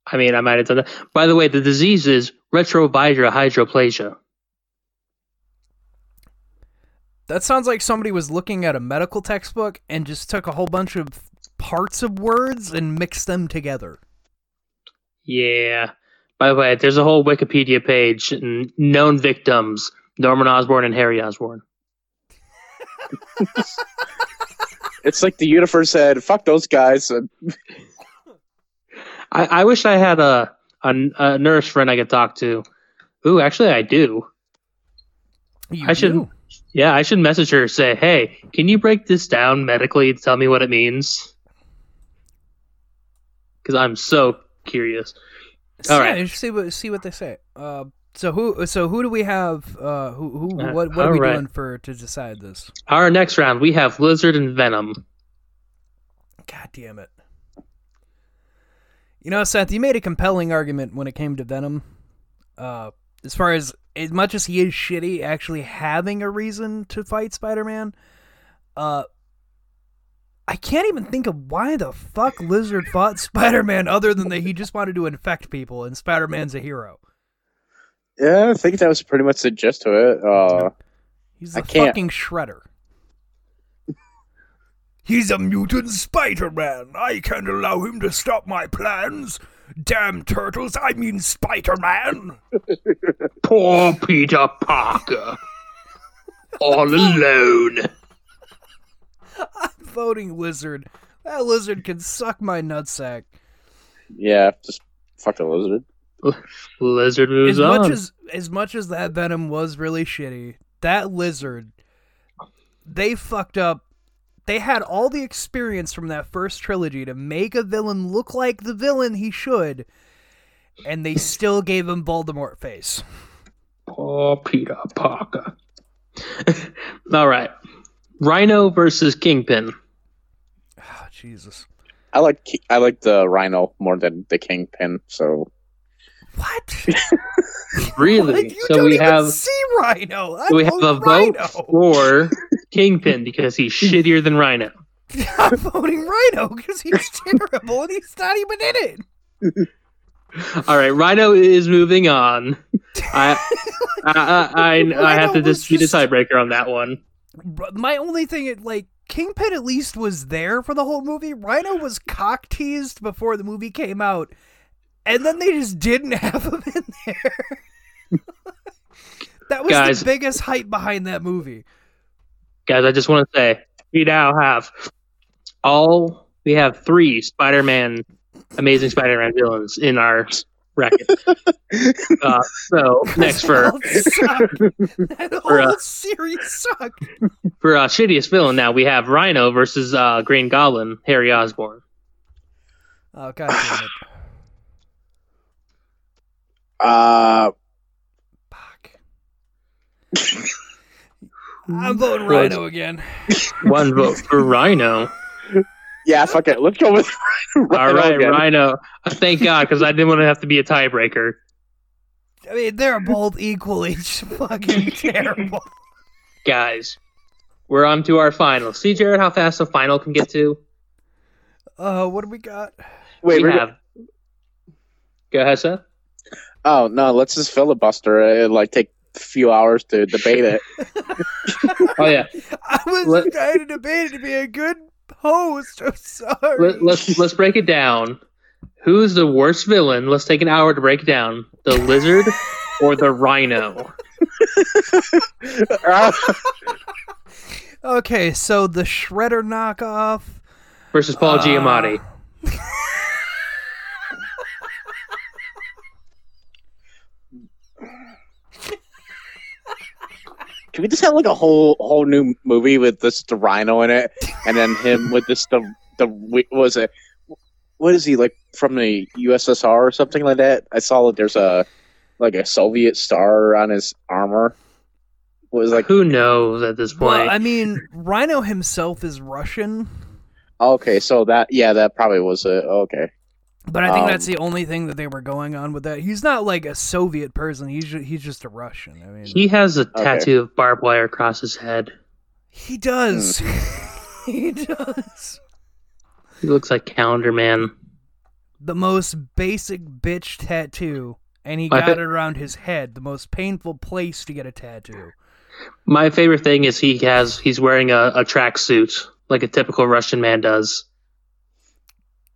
Speaker 3: I mean, I might have done that. By the way, the disease is retroviral hydroplasia.
Speaker 1: That sounds like somebody was looking at a medical textbook and just took a whole bunch of parts of words and mixed them together.
Speaker 3: Yeah. By the way, there's a whole Wikipedia page and known victims: Norman Osborn and Harry Osborn.
Speaker 5: It's like the universe said, "Fuck those guys."
Speaker 3: I, I wish I had a, a a nurse friend I could talk to. Ooh, actually, I do.
Speaker 1: You
Speaker 3: I should. Yeah, I should message her. Say, hey, can you break this down medically to tell me what it means? because I'm so curious. All
Speaker 1: yeah,
Speaker 3: right.
Speaker 1: see what see what they say. Uh, so who so who do we have? Uh, who who
Speaker 3: Uh,
Speaker 1: what what are we
Speaker 3: right.
Speaker 1: doing for to decide this?
Speaker 3: Our next round, we have Lizard and Venom.
Speaker 1: God damn it! You know, Seth, you made a compelling argument when it came to Venom. Uh, as far as as much as he is shitty, actually having a reason to fight Spider-Man, uh, I can't even think of why the fuck Lizard fought Spider-Man other than that he just wanted to infect people and Spider-Man's a hero.
Speaker 5: Yeah, I think that was pretty much the gist of it. Uh,
Speaker 1: He's
Speaker 5: I
Speaker 1: the fucking shredder. He's a mutant Spider-Man. I can't allow him to stop my plans. Damn turtles, I mean Spider-Man.
Speaker 3: Poor Peter Parker. All alone.
Speaker 1: I'm voting Lizard. That lizard can suck my nutsack.
Speaker 5: yeah, just fuck the lizard.
Speaker 3: Lizard moves
Speaker 1: As much
Speaker 3: on.
Speaker 1: as as much as that Venom was really shitty, that lizard they fucked up. They had all the experience from that first trilogy to make a villain look like the villain he should, and they still gave him Voldemort face.
Speaker 3: Poor Peter Parker. All right. Rhino versus Kingpin.
Speaker 1: Oh, Jesus.
Speaker 5: I like I like the Rhino more than the Kingpin. So
Speaker 1: What?
Speaker 3: Really?
Speaker 1: Like,
Speaker 3: so we have
Speaker 1: see Rhino. I'm
Speaker 3: we have a vote for Kingpin because he's shittier than Rhino.
Speaker 1: I'm voting Rhino because he's terrible and he's not even in it.
Speaker 3: All right, Rhino is moving on. I I I, I, I have to
Speaker 1: dispute
Speaker 3: just be the tiebreaker on that one.
Speaker 1: My only thing, like Kingpin at least was there for the whole movie. Rhino was cock teased before the movie came out, and then they just didn't have him in there. that was
Speaker 3: Guys.
Speaker 1: the biggest hype behind that movie.
Speaker 3: Guys, I just want to say we now have all we have three Spider-Man, Amazing Spider-Man villains in our bracket. uh, so next for
Speaker 1: That sucked. that
Speaker 3: For, uh,
Speaker 1: series sucked.
Speaker 3: for uh, shittiest villain, now we have Rhino versus uh, Green Goblin, Harry Osborn.
Speaker 1: Oh god damn it!
Speaker 5: Uh,
Speaker 1: Fuck. I'm voting Rhino again.
Speaker 3: One vote for Rhino.
Speaker 5: yeah, fuck it. Let's go with Rhino
Speaker 3: All right,
Speaker 5: again.
Speaker 3: Rhino. Uh, Thank God, because I didn't want to have to be a tiebreaker.
Speaker 1: I mean, they're both equally fucking terrible.
Speaker 3: Guys, we're on to our final. See, Jared, how fast the final can get to?
Speaker 1: Uh, what do we got?
Speaker 5: Wait,
Speaker 3: we
Speaker 5: we're-
Speaker 3: have. Go ahead, Seth.
Speaker 5: Oh no, let's just filibuster it. It'll like take a few hours to debate it.
Speaker 3: Oh yeah,
Speaker 1: I was
Speaker 3: Let-
Speaker 1: trying to debate it to be a good host. I'm sorry.
Speaker 3: Let, let's let's break it down. Who's the worst villain? Let's take an hour to break it down. The lizard or the rhino?
Speaker 1: Okay, so the Shredder knockoff.
Speaker 3: Versus Paul uh, Giamatti.
Speaker 5: Can we just have like a whole whole new movie with this the Rhino in it, and then him with this the the what was it? What is he like from the USSR or something like that? I saw that there's a like a Soviet star on his armor. What was like?
Speaker 3: Who knows at this point?
Speaker 1: Well, I mean, Rhino himself is Russian,
Speaker 5: Okay, so that yeah, that probably was it. Okay,
Speaker 1: but I think
Speaker 5: Um,
Speaker 1: that's the only thing that they were going on with that. He's not like a Soviet person. He's ju- he's just a Russian. I mean,
Speaker 3: he has a tattoo of barbed wire across his head.
Speaker 1: he does.
Speaker 3: Hmm.
Speaker 1: he does.
Speaker 3: He looks like Calendar Man.
Speaker 1: The most basic bitch tattoo, and he
Speaker 3: I
Speaker 1: got
Speaker 3: bet-
Speaker 1: it around his head. The most painful place to get a tattoo.
Speaker 3: My favorite thing is he has he's wearing a, a tracksuit like a typical Russian man does.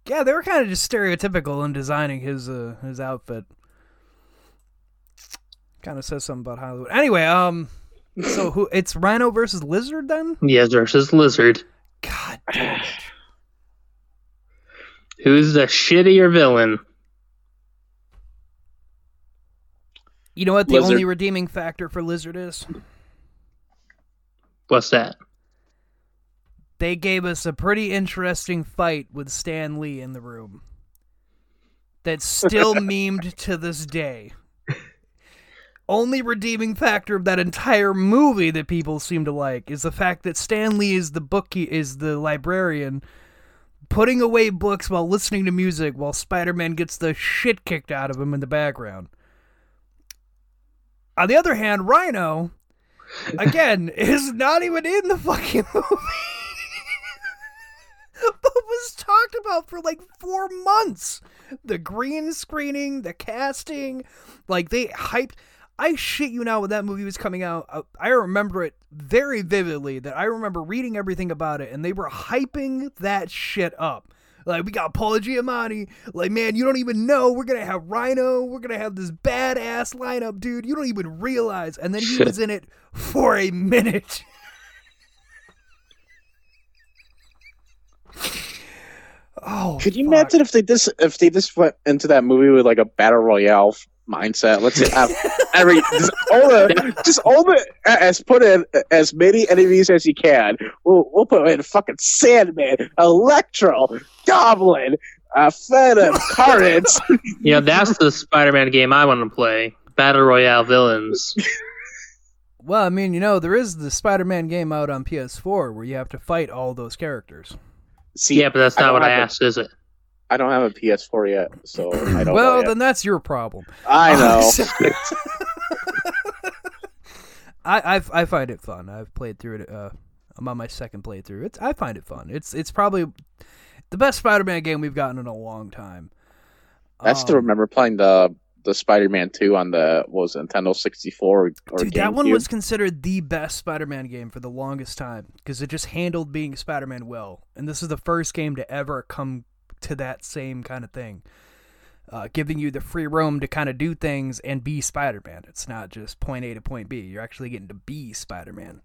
Speaker 1: Yeah, they were kind of just stereotypical in designing his uh, his outfit. Kind of says something about Hollywood. Anyway, um, so who? It's Rhino versus Lizard then?
Speaker 3: Yes, versus Lizard.
Speaker 1: God damn it!
Speaker 3: Who's the shittier villain?
Speaker 1: You know what the
Speaker 5: Lizard.
Speaker 1: only redeeming factor for Lizard is?
Speaker 3: What's that?
Speaker 1: They gave us a pretty interesting fight with Stan Lee in the room. that's still memed to this day. Only redeeming factor of that entire movie that people seem to like is the fact that Stan Lee is the bookie is the librarian putting away books while listening to music while Spider-Man gets the shit kicked out of him in the background. On the other hand, Rhino again is not even in the fucking movie. Was talked about for like four months. The green screening, the casting, like they hyped. I shit you not when that movie was coming out. uh, I remember it very vividly. That I remember reading everything about it, and they were hyping that shit up. Like we got Paul Giamatti. Like man, you don't even know. We're gonna have Rhino. We're gonna have this badass lineup, dude. You don't even realize. And then he
Speaker 3: Shit.
Speaker 1: was in it for a minute. oh,
Speaker 5: Could you
Speaker 1: fuck.
Speaker 5: imagine if they just if they just went into that movie with like a battle royale mindset? Let's have every just all the just all the as put in as many enemies as you can. We'll we'll put in fucking Sandman, Electro, Goblin, uh, Venom, Carnage.
Speaker 3: You know, that's the Spider-Man game I want to play. Battle Royale villains.
Speaker 1: Well, I mean, you know, there is the Spider-Man game out on PS4 where you have to fight all those characters.
Speaker 5: See,
Speaker 3: Yeah, but that's not
Speaker 5: don't
Speaker 3: what I
Speaker 5: have a-
Speaker 3: asked, is it?
Speaker 5: I don't have a PS4 yet, so I don't
Speaker 1: well, then that's your problem.
Speaker 5: I know.
Speaker 1: I, I I find it fun. I've played through it. Uh, I'm on my second playthrough. It's I find it fun. It's it's probably the best Spider-Man game we've gotten in a long time.
Speaker 5: I still
Speaker 1: Um,
Speaker 5: remember playing the the Spider-Man 2 on the what was it, Nintendo 64 or, or
Speaker 1: Dude, that one was considered the best Spider-Man game for the longest time because it just handled being Spider-Man well, and this is the first game to ever come to that same kind of thing, uh, giving you the free roam to kind of do things and be Spider-Man. It's not just point A to point B. You're actually getting to be Spider-Man.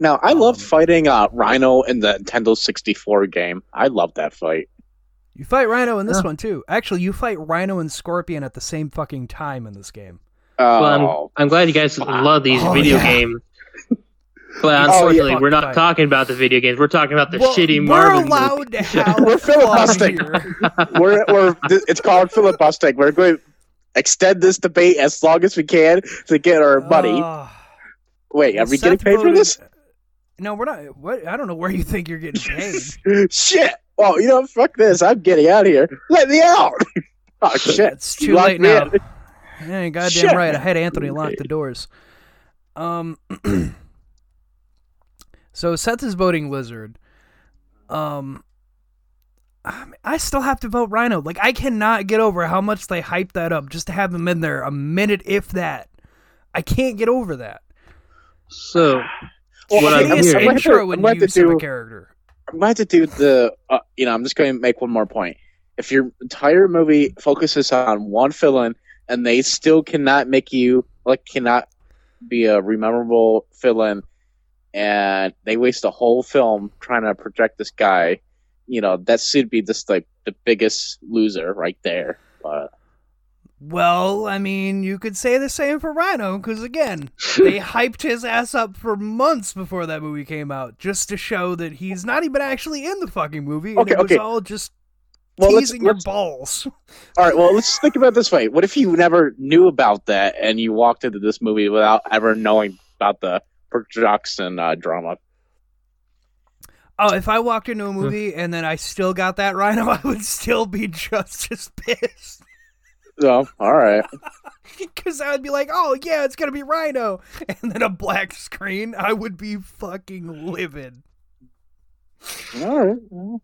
Speaker 5: Now I love
Speaker 1: Um,
Speaker 5: fighting uh, Rhino in the Nintendo 64 game. I love that fight.
Speaker 1: You fight Rhino in this
Speaker 3: Yeah.
Speaker 1: one too. Actually, you fight Rhino and Scorpion at the same fucking time in this game.
Speaker 5: Oh,
Speaker 3: Well, I'm, I'm glad you guys love these
Speaker 1: Oh,
Speaker 3: video
Speaker 1: yeah.
Speaker 3: games. But oh,
Speaker 1: yeah.
Speaker 3: unfortunately, we're not
Speaker 1: Fuck fight.
Speaker 3: talking about the video games. We're talking about the
Speaker 1: Well,
Speaker 3: shitty
Speaker 1: we're
Speaker 3: Marvel
Speaker 1: allowed
Speaker 3: movies.
Speaker 1: to have
Speaker 5: We're filibustering. we're, we're it's called filibustering. We're going to extend this debate as long as we can to get our money.
Speaker 1: Ugh.
Speaker 5: Wait, are we
Speaker 1: Seth
Speaker 5: getting paid for this?
Speaker 1: No, we're not. What? I don't know where you think you're getting paid.
Speaker 5: Shit! Well, you know, fuck this. I'm getting out of here. Let me out. oh shit!
Speaker 1: It's too
Speaker 5: locked
Speaker 1: late now.
Speaker 5: in.
Speaker 1: Yeah, goddamn
Speaker 5: Shit.
Speaker 1: right. I had Anthony lock the doors. Um. so Seth is voting Lizard. Um. I still have to vote Rhino. Like I cannot get over how much they hyped that up just to have him in there a minute, if that. I can't get over that.
Speaker 3: So,
Speaker 5: Well,
Speaker 3: What I'm
Speaker 1: Hideous
Speaker 3: hearing-
Speaker 5: I'm
Speaker 1: intro
Speaker 5: I'm
Speaker 1: and
Speaker 5: going to
Speaker 1: use a
Speaker 5: do- I'm going to do the. Uh, you know, I'm just going to make one more point. If your entire movie focuses on one villain and they still cannot make you like cannot be a rememberable villain, and they waste a whole film trying to project this guy, you know, that should be just like the biggest loser right there. But
Speaker 1: Well, I mean, you could say the same for Rhino, because again, they hyped his ass up for months before that movie came out, just to show that he's not even actually in the fucking movie, and
Speaker 5: Okay,
Speaker 1: it was
Speaker 5: okay.
Speaker 1: all just
Speaker 5: well, let's,
Speaker 1: teasing your
Speaker 5: let's
Speaker 1: balls.
Speaker 5: all right. Well, let's think about it this way. What if you never knew about that and you walked into this movie without ever knowing about the production uh, drama?
Speaker 1: Oh, if I walked into a movie and then I still got that Rhino, I would still be just as pissed.
Speaker 5: So, all right.
Speaker 1: Because I would be like, oh, yeah, it's going to be Rhino. And then a black screen, I would be fucking livid.
Speaker 5: All right. well,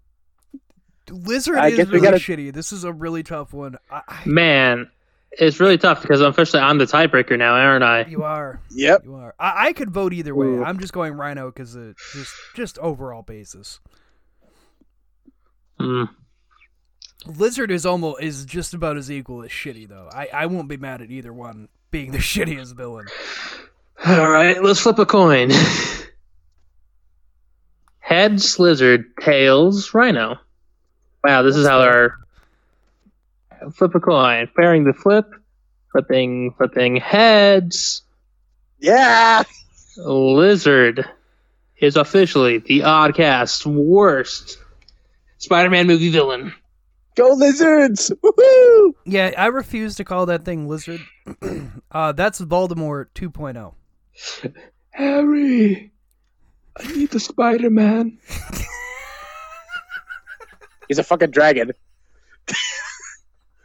Speaker 1: Lizard
Speaker 5: I
Speaker 1: is really
Speaker 5: gotta-
Speaker 1: shitty. This is a really tough one. I, I,
Speaker 3: man, it's really tough because officially I'm the tiebreaker now, aren't I?
Speaker 1: you are.
Speaker 5: Yep.
Speaker 1: You are. I, I could vote either way.
Speaker 5: Ooh.
Speaker 1: I'm just going Rhino because of just just overall basis.
Speaker 3: Hmm.
Speaker 1: Lizard is almost is just about as equal as shitty though. I, I won't be mad at either one being the shittiest villain.
Speaker 3: All right, let's flip a coin. Heads, lizard. Tails, rhino. Wow, this is how our flip a coin. Pairing the flip, flipping, flipping heads.
Speaker 5: Yeah.
Speaker 3: Lizard is officially the Oddcast worst Spider-Man movie villain.
Speaker 5: Go lizards! Woohoo!
Speaker 1: Yeah, I refuse to call that thing lizard. uh, that's Voldemort oh. 2.0.
Speaker 3: Harry, I need the Spider Man.
Speaker 5: He's a fucking dragon.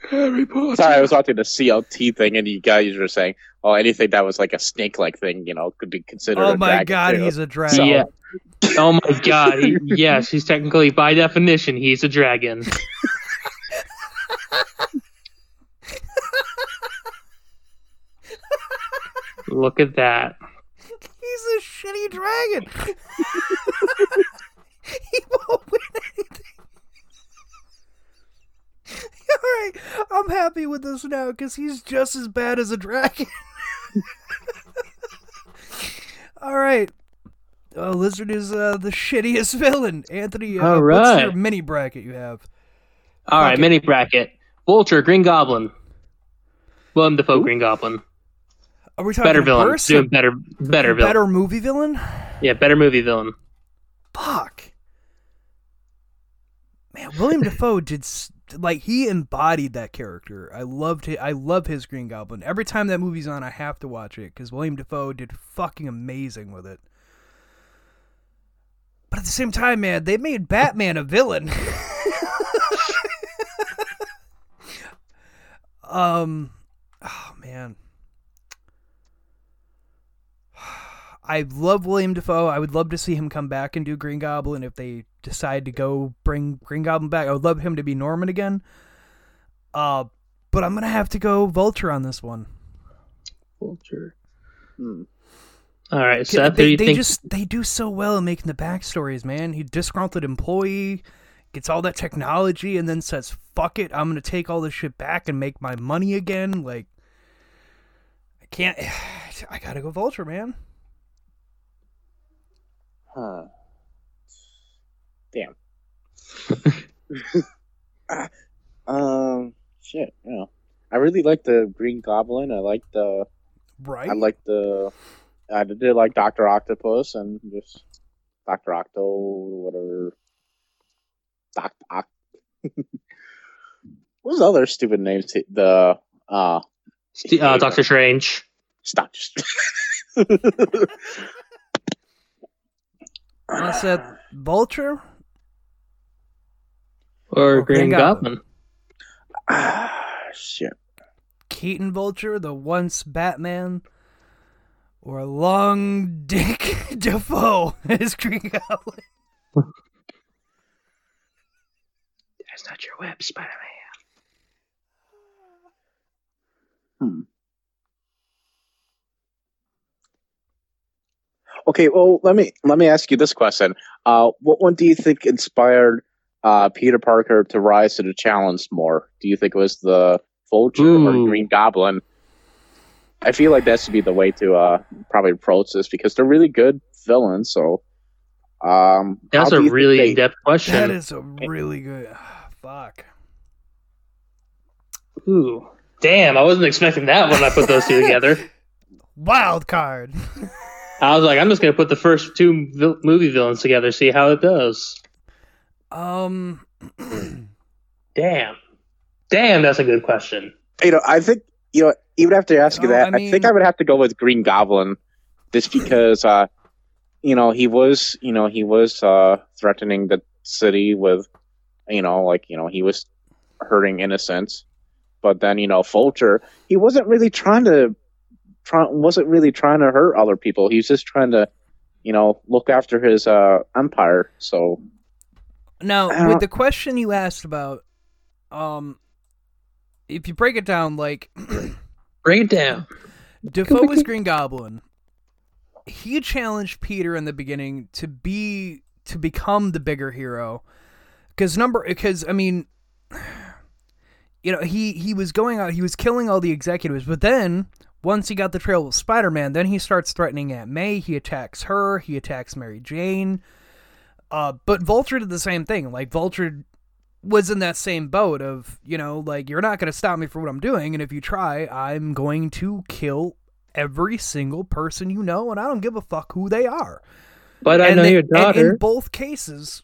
Speaker 3: Harry Potter.
Speaker 5: Sorry, I was watching the CLT thing, and you guys were saying, "Oh, anything that was like a snake-like thing, you know, could be considered."
Speaker 1: Oh
Speaker 5: a
Speaker 1: my
Speaker 5: dragon,
Speaker 1: god,
Speaker 5: too.
Speaker 1: he's a dragon.
Speaker 3: Yeah. Oh my god. He, yes, he's technically, by definition, he's a dragon. Look at that.
Speaker 1: He's a shitty dragon. he won't win anything. Alright, I'm happy with this now because he's just as bad as a dragon. Alright. Uh, Lizard is uh, the shittiest villain. Anthony, uh,
Speaker 3: All
Speaker 1: what's your mini bracket you have?
Speaker 3: All right, mini bracket. Vulture, Green Goblin. Willem Dafoe, Green Goblin.
Speaker 1: Are we talking
Speaker 3: Better villain.
Speaker 1: worse
Speaker 3: Doing
Speaker 1: or
Speaker 3: better, better villain.
Speaker 1: better movie villain?
Speaker 3: Yeah, better movie villain.
Speaker 1: Fuck. Man, William Dafoe did like he embodied that character. I loved it. I love his Green Goblin. Every time that movie's on, I have to watch it because William Dafoe did fucking amazing with it. But at the same time, man, they made Batman a villain. um, oh man. I love William Dafoe. I would love to see him come back and do Green Goblin if they decide to go bring Green Goblin back. I would love him to be Norman again. Uh, but I'm gonna have to go Vulture on this one.
Speaker 3: Vulture.
Speaker 5: Hmm.
Speaker 3: All right, so who
Speaker 1: they they
Speaker 3: think?
Speaker 1: just they do so well in making the backstories, man. He disgruntled employee gets all that technology and then says, "Fuck it, I'm gonna take all this shit back and make my money again." Like, I can't. I gotta go Vulture, man.
Speaker 5: Huh. Damn. Ah, um. Shit. You know, I really like the Green Goblin. I like the.
Speaker 1: Right?
Speaker 5: I like the. I did like Doctor Octopus and just Doctor Octo, whatever. Doc. Oc- what was the other stupid names? The uh.
Speaker 3: St- uh, Doctor Strange.
Speaker 5: Stop. Just.
Speaker 1: I said Vulture.
Speaker 3: Or
Speaker 1: Or Green
Speaker 3: Green
Speaker 1: Goblin.
Speaker 3: Goblin.
Speaker 5: ah, shit.
Speaker 1: Keaton Vulture, the once Batman, or Long Dick Dafoe as Green Goblin.
Speaker 3: That's not your web, Spider Man.
Speaker 5: Okay, well, let me let me ask you this question. Uh, what one do you think inspired uh, Peter Parker to rise to the challenge more? Do you think it was the Vulture or
Speaker 3: Ooh.
Speaker 5: Green Goblin? I feel like that should be the way to uh, probably approach this because they're really good villains. So, um,
Speaker 3: That's a
Speaker 5: do you think
Speaker 3: really
Speaker 5: they-
Speaker 3: in depth question.
Speaker 1: That is a really good. Fuck.
Speaker 3: Ooh. Damn, I wasn't expecting that when I put those two together.
Speaker 1: Wild card.
Speaker 3: I was like, I'm just going to put the first two vil- movie villains together, see how it goes.
Speaker 1: Um.
Speaker 3: Damn. Damn, that's a good question.
Speaker 5: You know, I think you know even after I ask
Speaker 1: Oh,
Speaker 5: that,
Speaker 1: I
Speaker 5: I, think I would have to go with Green Goblin, just because uh, you know he was you know he was uh, threatening the city with you know like you know he was hurting innocents, but then you know Vulture he wasn't really trying to try wasn't really trying to hurt other people. He was just trying to you know look after his uh, empire. So
Speaker 1: Now, with
Speaker 5: don't-
Speaker 1: the question you asked about, um, if you break it down, like
Speaker 3: Bring it down.
Speaker 1: Dafoe was Green Goblin. He challenged Peter in the beginning to be to become the bigger hero, because number because I mean, you know he he was going out he was killing all the executives, but then once he got the trail of Spider Man, then he starts threatening Aunt May. He attacks her. He attacks Mary Jane. Uh, but Vulture did the same thing. Like Vulture was in that same boat of you know like you're not going to stop me for what I'm doing, and if you try, I'm going to kill every single person you know, and I don't give a fuck who they are.
Speaker 3: But I know
Speaker 1: they-
Speaker 3: your
Speaker 1: and
Speaker 3: daughter.
Speaker 1: in both cases,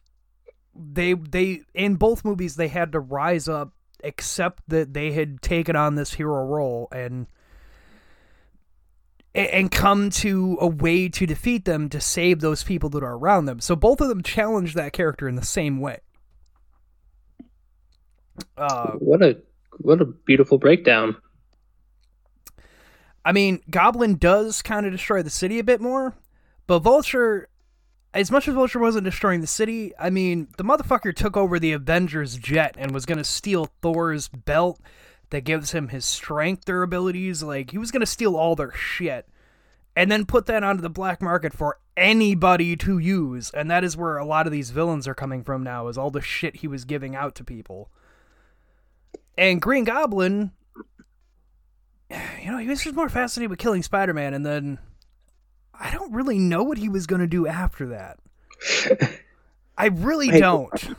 Speaker 1: they they in both movies they had to rise up, accept that they had taken on this hero role and and come to a way to defeat them to save those people that are around them. So both of them challenge that character in the same way. Uh,
Speaker 3: What a what a beautiful breakdown.
Speaker 1: I mean, Goblin does kind of destroy the city a bit more, but Vulture, as much as Vulture wasn't destroying the city, I mean, the motherfucker took over the Avengers jet and was going to steal Thor's belt that gives him his strength, their abilities. Like, he was going to steal all their shit and then put that onto the black market for anybody to use. And that is where a lot of these villains are coming from now, is all the shit he was giving out to people. And Green Goblin, you know, he was just more fascinated with killing Spider Man, and then I don't really know what he was going to do after that. I really
Speaker 5: Hey,
Speaker 1: don't.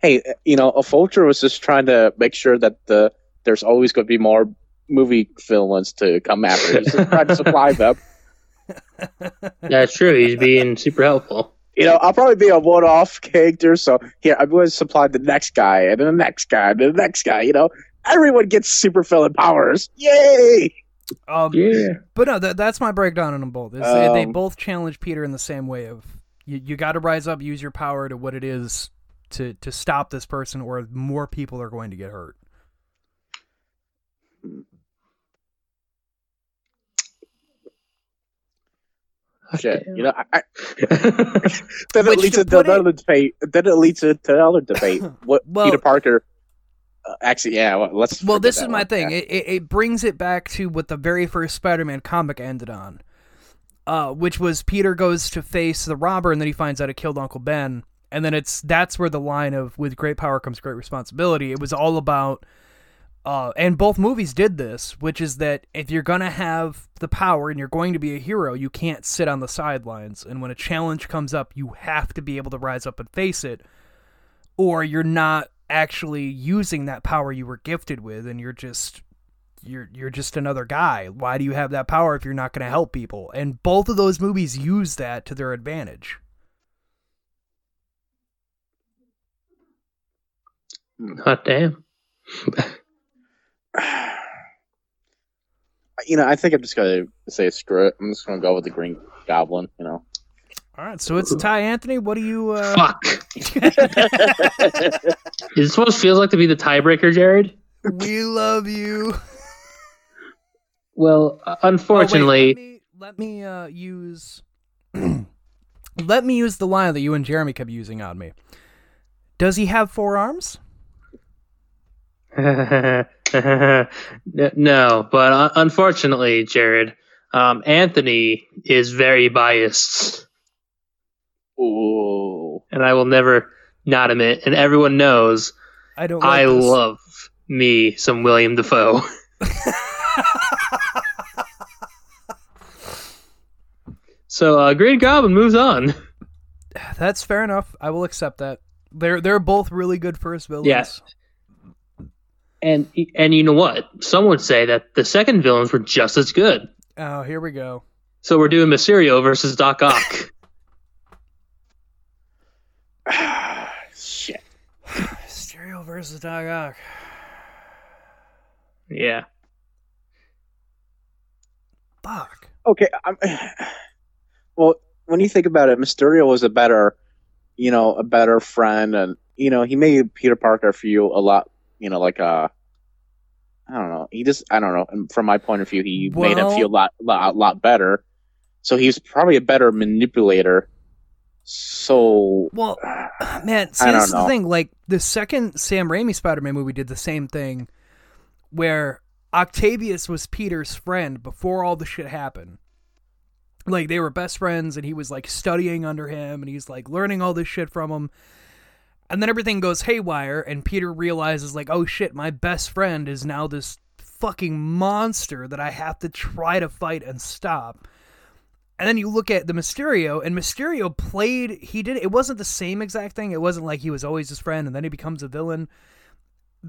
Speaker 5: Hey, you know, a vulture was just trying to make sure that the there's always going to be more movie villains to come after. He's trying to supply them.
Speaker 3: That's true. He's being super helpful.
Speaker 5: You know, I'll probably be a one-off character, so here I'm going to supply the next guy and then the next guy and then the next guy. You know, everyone gets super villain powers. Yay!
Speaker 1: Um,
Speaker 3: Yeah.
Speaker 1: But no, that, that's my breakdown on them both. Is they, they
Speaker 5: Um,
Speaker 1: both challenge Peter in the same way of you, you got to rise up, use your power to what it is to to stop this person, or more people are going to get hurt.
Speaker 5: Shit. You know, I, I, then it leads
Speaker 1: to
Speaker 5: into
Speaker 1: put it-
Speaker 5: another debate. Then it leads into another debate. What
Speaker 1: Well-
Speaker 5: Peter Parker? Uh, actually, yeah. Well, let's.
Speaker 1: Well, this is my
Speaker 5: one.
Speaker 1: thing.
Speaker 5: Yeah.
Speaker 1: It, it it brings it back to what the very first Spider-Man comic ended on, uh, which was Peter goes to face the robber, and then he finds out it killed Uncle Ben, and then it's that's where the line of "with great power comes great responsibility." It was all about, uh, and both movies did this, which is that if you're gonna have the power and you're going to be a hero, you can't sit on the sidelines, and when a challenge comes up, you have to be able to rise up and face it, or you're not actually using that power you were gifted with and you're just you're you're just another guy. Why do you have that power if you're not going to help people? And both of those movies use that to their advantage.
Speaker 3: Hot damn.
Speaker 5: You know, I think I'm just gonna say screw it. I'm just gonna go with the Green Goblin. You know.
Speaker 1: All right, so it's Ty Anthony. What do you uh
Speaker 3: Fuck. Is this what it feels like to be the tiebreaker, Jared?
Speaker 1: we love you.
Speaker 3: Well, uh,
Speaker 1: Oh, wait,
Speaker 3: unfortunately,
Speaker 1: let me, let me uh use let me use the line that you and Jeremy kept using on me. Does he have four arms?
Speaker 3: no, but uh, unfortunately, Jared, um, Anthony is very biased,
Speaker 5: Ooh.
Speaker 3: and I will never not admit. And everyone knows
Speaker 1: I don't. Like
Speaker 3: I
Speaker 1: this.
Speaker 3: love me some William Dafoe. so uh, Green Goblin moves on.
Speaker 1: That's fair enough. I will accept that. They're they're both really good first villains.
Speaker 3: Yes. And and you know what? Some would say that the second villains were just as good.
Speaker 1: Oh, here we go.
Speaker 3: So we're doing Mysterio versus Doc Ock.
Speaker 5: Shit.
Speaker 1: Stereo versus Doc Ock.
Speaker 3: yeah.
Speaker 1: Fuck.
Speaker 5: Okay. I'm, well, when you think about it, Mysterio was a better, you know, a better friend, and you know, he made Peter Parker feel a lot, you know, like a. I don't know. He just, I don't know. And from my point of view, he made him feel a lot, lot, lot better. So he's probably a better manipulator. So,
Speaker 1: Well, uh, man, see,
Speaker 5: I
Speaker 1: this is the thing. Like the second Sam Raimi Spider-Man movie did the same thing, where Octavius was Peter's friend before all the shit happened. Like they were best friends, and he was like studying under him, and he's like learning all this shit from him. And then everything goes haywire, and Peter realizes, like, oh shit, my best friend is now this fucking monster that I have to try to fight and stop. And then you look at the Mysterio, and Mysterio played. He did. It wasn't the same exact thing. It wasn't like he was always his friend, and then he becomes a villain.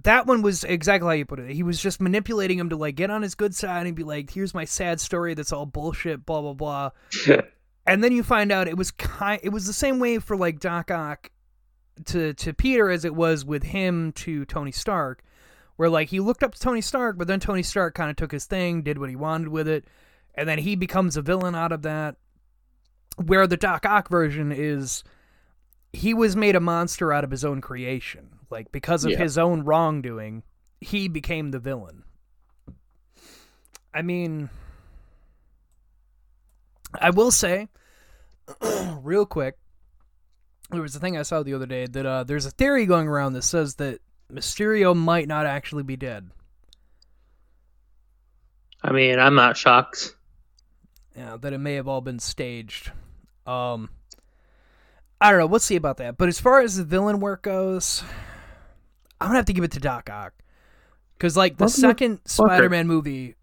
Speaker 1: That one was exactly how you put it. He was just manipulating him to like get on his good side and be like, "Here's my sad story. That's all bullshit." Blah blah blah. and then you find out it was kind. It was the same way for like Doc Ock to to Peter as it was with him to Tony Stark, where like he looked up to Tony Stark, but then Tony Stark kind of took his thing, did what he wanted with it, and then he becomes a villain out of that. Where the Doc Ock version is, he was made a monster out of his own creation, like because of
Speaker 5: Yeah.
Speaker 1: his own wrongdoing, he became the villain. I mean, I will say, real quick, there was a thing I saw the other day that uh, there's a theory going around that says that Mysterio might not actually be dead.
Speaker 3: I mean, I'm not shocked.
Speaker 1: Yeah, that it may have all been staged. Um, I don't know. We'll see about that. But as far as the villain work goes, I'm gonna have to give it to Doc Ock because, like, the second Spider-Man movie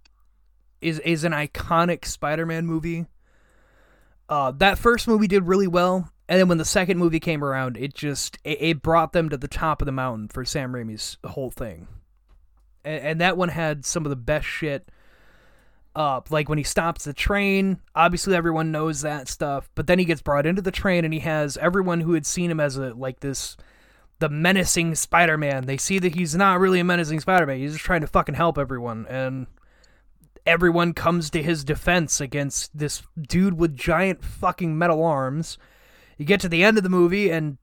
Speaker 1: is is an iconic Spider-Man movie. Uh, that first movie did really well, and then when the second movie came around, it just it, it brought them to the top of the mountain for Sam Raimi's whole thing. And, and that one had some of the best shit up. Like when he stops the train, obviously everyone knows that stuff. But then he gets brought into the train, and he has everyone who had seen him as a like this, the menacing Spider-Man. They see that he's not really a menacing Spider-Man. He's just trying to fucking help everyone, and everyone comes to his defense against this dude with giant fucking metal arms. You get to the end of the movie, and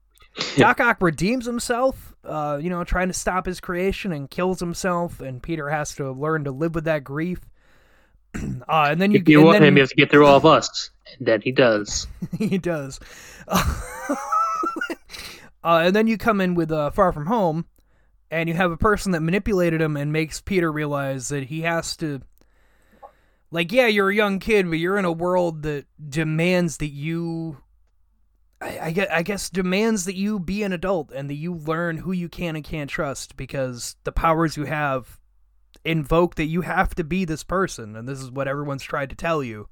Speaker 1: Doc Ock redeems himself. Uh, you know, trying to stop his creation and kills himself, and Peter has to learn to live with that grief. Uh, and then you,
Speaker 3: If you
Speaker 1: and
Speaker 3: want
Speaker 1: then,
Speaker 3: him, you have to get through all of us. And then he does.
Speaker 1: he does. uh, and then you come in with uh, Far From Home, and you have a person that manipulated him and makes Peter realize that he has to. Like, yeah, you're a young kid, but you're in a world that demands that you. I, I, guess, demands that you be an adult and that you learn who you can and can't trust because the powers you have invoke that you have to be this person, and this is what everyone's tried to tell you.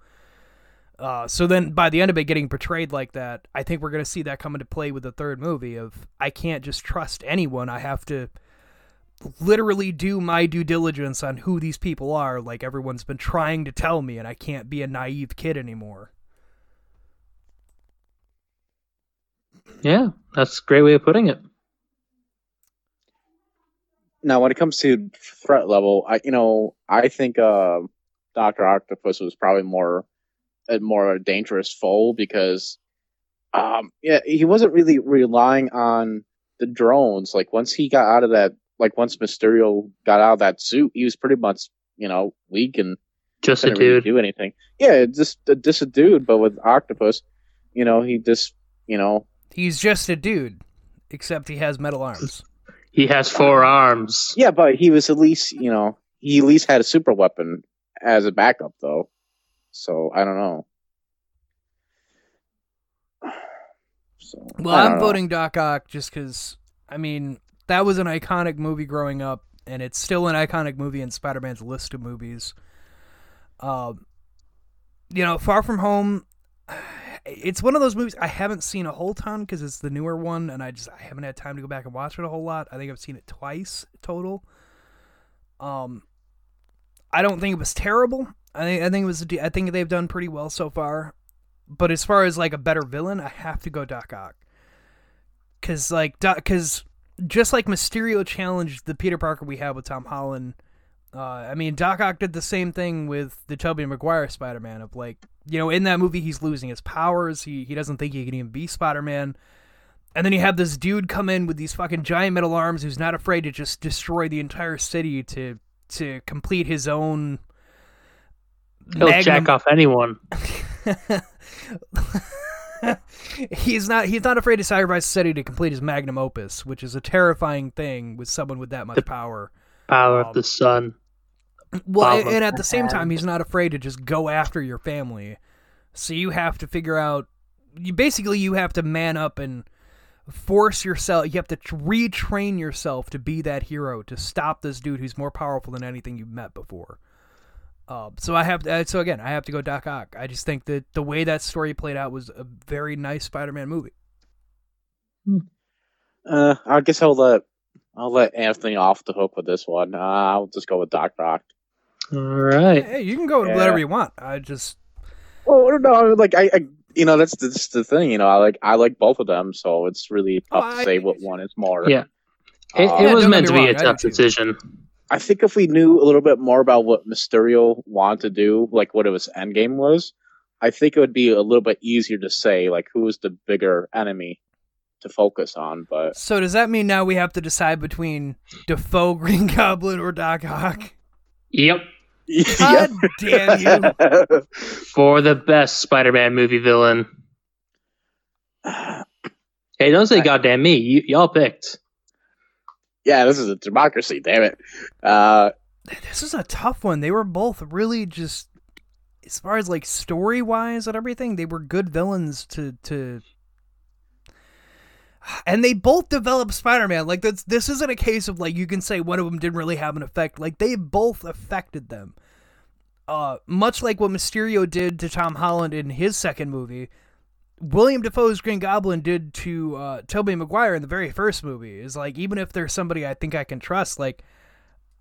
Speaker 1: Uh, so then, by the end of it getting portrayed like that, I think we're going to see that come into play with the third movie. Of I can't just trust anyone; I have to literally do my due diligence on who these people are. Like everyone's been trying to tell me, and I can't be a naive kid anymore.
Speaker 3: Yeah, that's a great way of putting it.
Speaker 5: Now, when it comes to threat level, I you know I think uh, Doctor Octopus was probably more a more dangerous foe because um yeah he wasn't really relying on the drones. Like once he got out of that, like once Mysterio got out of that suit, he was pretty much you know weak and
Speaker 3: Just a
Speaker 5: couldn't really do anything. Yeah, just just a dude, but with Octopus, you know he just you know
Speaker 1: He's just a dude, except he has metal arms.
Speaker 3: He has four arms.
Speaker 5: yeah, but he was at least you know he at least had a super weapon as a backup though. So I don't know. So
Speaker 1: Well,
Speaker 5: I don't
Speaker 1: I'm
Speaker 5: know.
Speaker 1: voting Doc Ock just because, I mean, that was an iconic movie growing up, and it's still an iconic movie in Spider Man's list of movies. Um, you know, Far From Home, it's one of those movies I haven't seen a whole ton because it's the newer one, and I just I haven't had time to go back and watch it a whole lot. I think I've seen it twice total. Um, I don't think it was terrible. I think I think it was. I think they've done pretty well so far. But as far as like a better villain, I have to go Doc Ock. Cause like Doc, cause just like Mysterio challenged the Peter Parker we have with Tom Holland. Uh, I mean, Doc Ock did the same thing with the Tobey Maguire Spider-Man. Of like, you know, in that movie, he's losing his powers. He he doesn't think he can even be Spider-Man. And then you have this dude come in with these fucking giant metal arms, who's not afraid to just destroy the entire city to to complete his own.
Speaker 3: He'll
Speaker 1: magnum-
Speaker 3: jack off anyone.
Speaker 1: he's not he's not afraid to sacrifice the city to complete his magnum opus, which is a terrifying thing with someone with that much power.
Speaker 3: Power
Speaker 1: Um,
Speaker 3: of the sun.
Speaker 1: Well, and, and at the same time, he's not afraid to just go after your family. So you have to figure out. You basically you have to man up and force yourself. You have to tr- retrain yourself to be that hero to stop this dude who's more powerful than anything you've met before. Uh, so I have to, uh, so again I have to go Doc Ock. I just think that the way that story played out was a very nice Spider-Man movie.
Speaker 5: Uh, I guess I'll let I'll let Anthony off the hook with this one. Uh, I'll just go with Doc Ock.
Speaker 3: All right.
Speaker 1: Hey, you can go with
Speaker 5: Yeah.
Speaker 1: whatever you want. I just
Speaker 5: Oh no, like I, I you know that's, that's the thing. You know, I like I like both of them, so it's really oh, tough
Speaker 1: Oh,
Speaker 5: to
Speaker 1: I-
Speaker 5: say what one is more.
Speaker 3: Yeah. It, it um,
Speaker 1: Yeah,
Speaker 3: was meant
Speaker 1: get
Speaker 3: to be a
Speaker 1: wrong, I
Speaker 3: tough
Speaker 1: do
Speaker 3: decision.
Speaker 5: I think if we knew a little bit more about what Mysterio wanted to do, like what his end game was, I think it would be a little bit easier to say like who is the bigger enemy to focus on. But
Speaker 1: So does that mean now we have to decide between Dafoe, Green Goblin, or Doc Ock?
Speaker 3: Yep.
Speaker 1: God damn you!
Speaker 3: For the best Spider-Man movie villain. Hey, don't say
Speaker 5: I-
Speaker 3: goddamn me. You, y'all picked.
Speaker 5: yeah, this is a democracy. Damn it. Uh,
Speaker 1: This is a tough one. They were both really just, as far as like story wise and everything, they were good villains to to. And they both developed Spider-Man. Like that's this isn't a case of like you can say one of them didn't really have an effect. Like they both affected them. Uh, much like what Mysterio did to Tom Holland in his second movie, William Dafoe's Green Goblin did to uh, Tobey Maguire in the very first movie. Is like even if there's somebody I think I can trust, like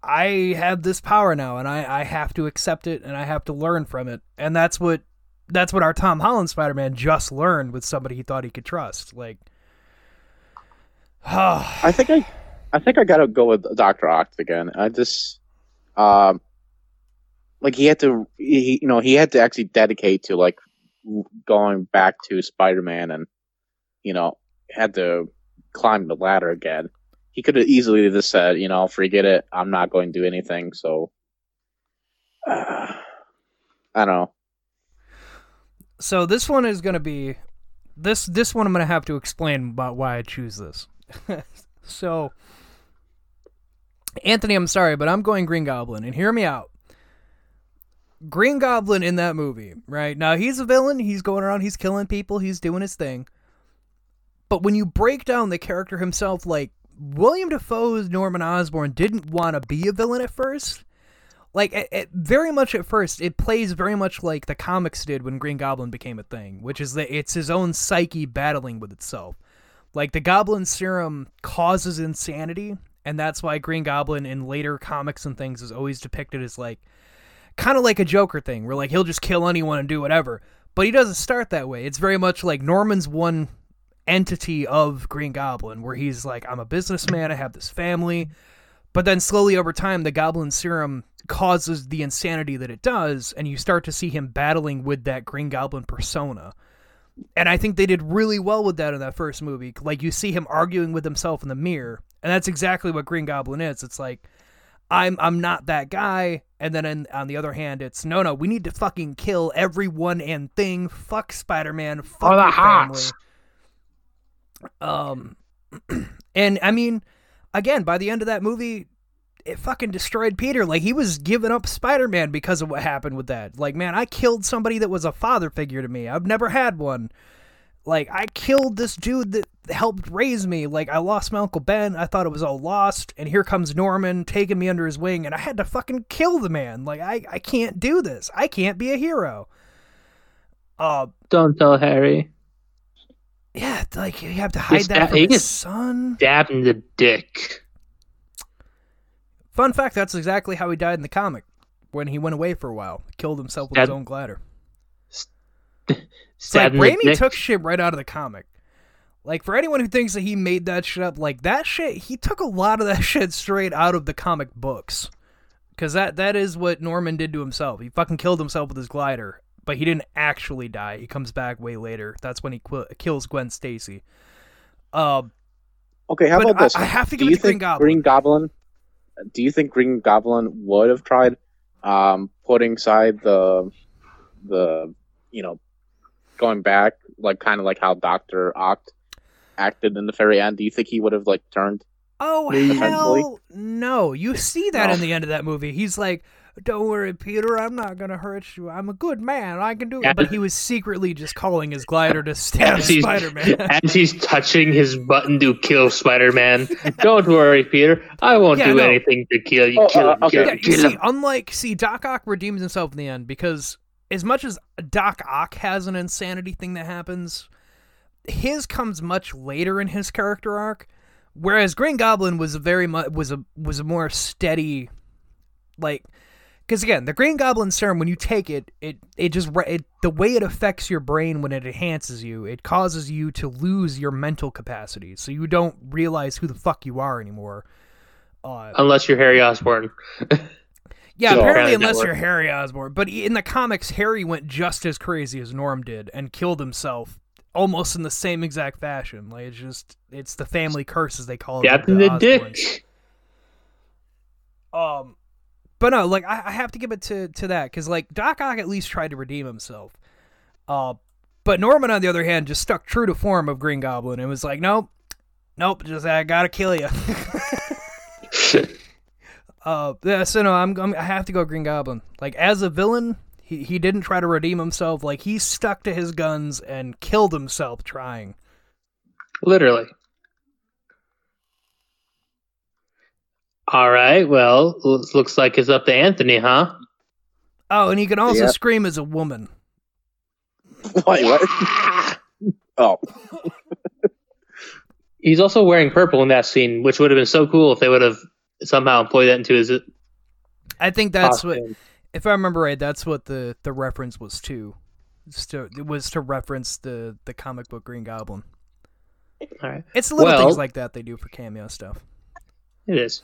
Speaker 1: I have this power now, and I, I have to accept it, and I have to learn from it, and that's what that's what our Tom Holland Spider Man just learned with somebody he thought he could trust. Like,
Speaker 5: I think I, I think I gotta go with Doctor Ock again. I just, um, like he had to, he, you know, he had to actually dedicate to like going back to Spider Man, and you know, had to climb the ladder again. He could have easily just said, you know, forget it. I'm not going to do anything. So, uh, I don't know.
Speaker 1: so this one is gonna be this this one I'm gonna have to explain about why I choose this. So, Anthony, I'm sorry, but I'm going Green Goblin, and hear me out. Green Goblin in that movie, right? Now he's a villain. He's going around. He's killing people. He's doing his thing. But when you break down the character himself, like William Dafoe's Norman Osborn didn't want to be a villain at first. Like it, it, very much at first, it plays very much like the comics did when Green Goblin became a thing, which is that it's his own psyche battling with itself. Like the Goblin serum causes insanity, and that's why Green Goblin in later comics and things is always depicted as like kind of like a Joker thing, where like he'll just kill anyone and do whatever. But he doesn't start that way. It's very much like Norman's one entity of Green Goblin, where he's like, I'm a businessman, I have this family. But then slowly over time, the Goblin serum causes the insanity that it does, and you start to see him battling with that Green Goblin persona. And I think they did really well with that in that first movie. Like you see him arguing with himself in the mirror, and that's exactly what Green Goblin is. It's like I'm I'm not that guy, and then in, on the other hand, it's no no, we need to fucking kill everyone and thing. Fuck Spider Man. Fuck
Speaker 3: the
Speaker 1: family. Um, and I mean, again, by the end of that movie, it fucking destroyed Peter. Like he was giving up Spider Man because of what happened with that. Like, man, I killed somebody that was a father figure to me. I've never had one. Like, I killed this dude that helped raise me. Like, I lost my Uncle Ben. I thought it was all lost. And here comes Norman taking me under his wing. And I had to fucking kill the man. Like, I, I can't do this. I can't be a hero. Uh,
Speaker 3: Don't tell Harry.
Speaker 1: yeah, like, you have to hide that- from his son.
Speaker 3: Dab in the dick.
Speaker 1: Fun fact, that's exactly how he died in the comic. When he went away for a while. Killed himself with his own glider. It's
Speaker 3: Stab
Speaker 1: like Raimi took shit right out of the comic. Like for anyone who thinks that he made that shit up, like that shit, he took a lot of that shit straight out of the comic books. Cause that that is what Norman did to himself. He fucking killed himself with his glider, but he didn't actually die. He comes back way later. That's when he qu- kills Gwen Stacy. Uh,
Speaker 5: Okay, how
Speaker 1: But
Speaker 5: about this?
Speaker 1: I- I have to
Speaker 5: Do
Speaker 1: give it
Speaker 5: you
Speaker 1: to Green
Speaker 5: think
Speaker 1: Goblin.
Speaker 5: Green Goblin? Do you think Green Goblin would have tried um, putting aside the the you know going back like kind of like how Doctor Ock acted in the very end? Do you think he would have like turned?
Speaker 1: Oh hell no! You see that
Speaker 5: No.
Speaker 1: in the end of that movie. He's like, "Don't worry, Peter. I'm not gonna hurt you. I'm a good man. I can do
Speaker 3: Yeah.
Speaker 1: it." But he was secretly just calling his glider to stab Spider Man.
Speaker 3: as he's touching his button to kill Spider Man. Don't worry, Peter. I won't
Speaker 1: Yeah,
Speaker 3: do
Speaker 1: no.
Speaker 3: anything to kill you.
Speaker 5: Oh,
Speaker 3: kill
Speaker 5: uh, okay.
Speaker 3: kill
Speaker 1: yeah,
Speaker 3: him,
Speaker 1: you
Speaker 3: kill
Speaker 1: see,
Speaker 3: him.
Speaker 1: unlike see, Doc Ock redeems himself in the end because as much as Doc Ock has an insanity thing that happens, his comes much later in his character arc. Whereas Green Goblin was a very much was a was a more steady, like because again, the Green Goblin serum, when you take it, it it just it, the way it affects your brain when it enhances you, it causes you to lose your mental capacity, so you don't realize who the fuck you are anymore. Uh,
Speaker 3: Unless you're Harry Osborn.
Speaker 1: yeah,
Speaker 5: So-
Speaker 1: apparently, unless you're Harry Osborn, but in the comics, Harry went just as crazy as Norm did and killed himself almost in the same exact fashion. Like it's just it's the family curse as they call it.
Speaker 3: Captain the
Speaker 1: Osborns.
Speaker 3: Dick.
Speaker 1: Um, but no, like I, I have to give it to to that because like Doc Ock at least tried to redeem himself. Uh, but Norman on the other hand just stuck true to form of Green Goblin and was like, nope, nope, just I gotta kill you. uh, yeah, so no, I'm, I'm I have to go Green Goblin. Like as a villain, he he didn't try to redeem himself. Like he stuck to his guns and killed himself trying.
Speaker 3: Literally. All right. Well, looks like it's up to Anthony, huh?
Speaker 1: Oh, and he can also
Speaker 5: Yeah.
Speaker 1: scream as a woman.
Speaker 5: Wait, what? oh,
Speaker 3: He's also wearing purple in that scene, which would have been so cool if they would have somehow employed that into his uh,
Speaker 1: I think that's what if I remember right, that's what the the reference was to. To it was to reference the the comic book Green Goblin.
Speaker 3: All right.
Speaker 1: It's little
Speaker 3: Well-
Speaker 1: things like that they do for cameo stuff.
Speaker 3: It is.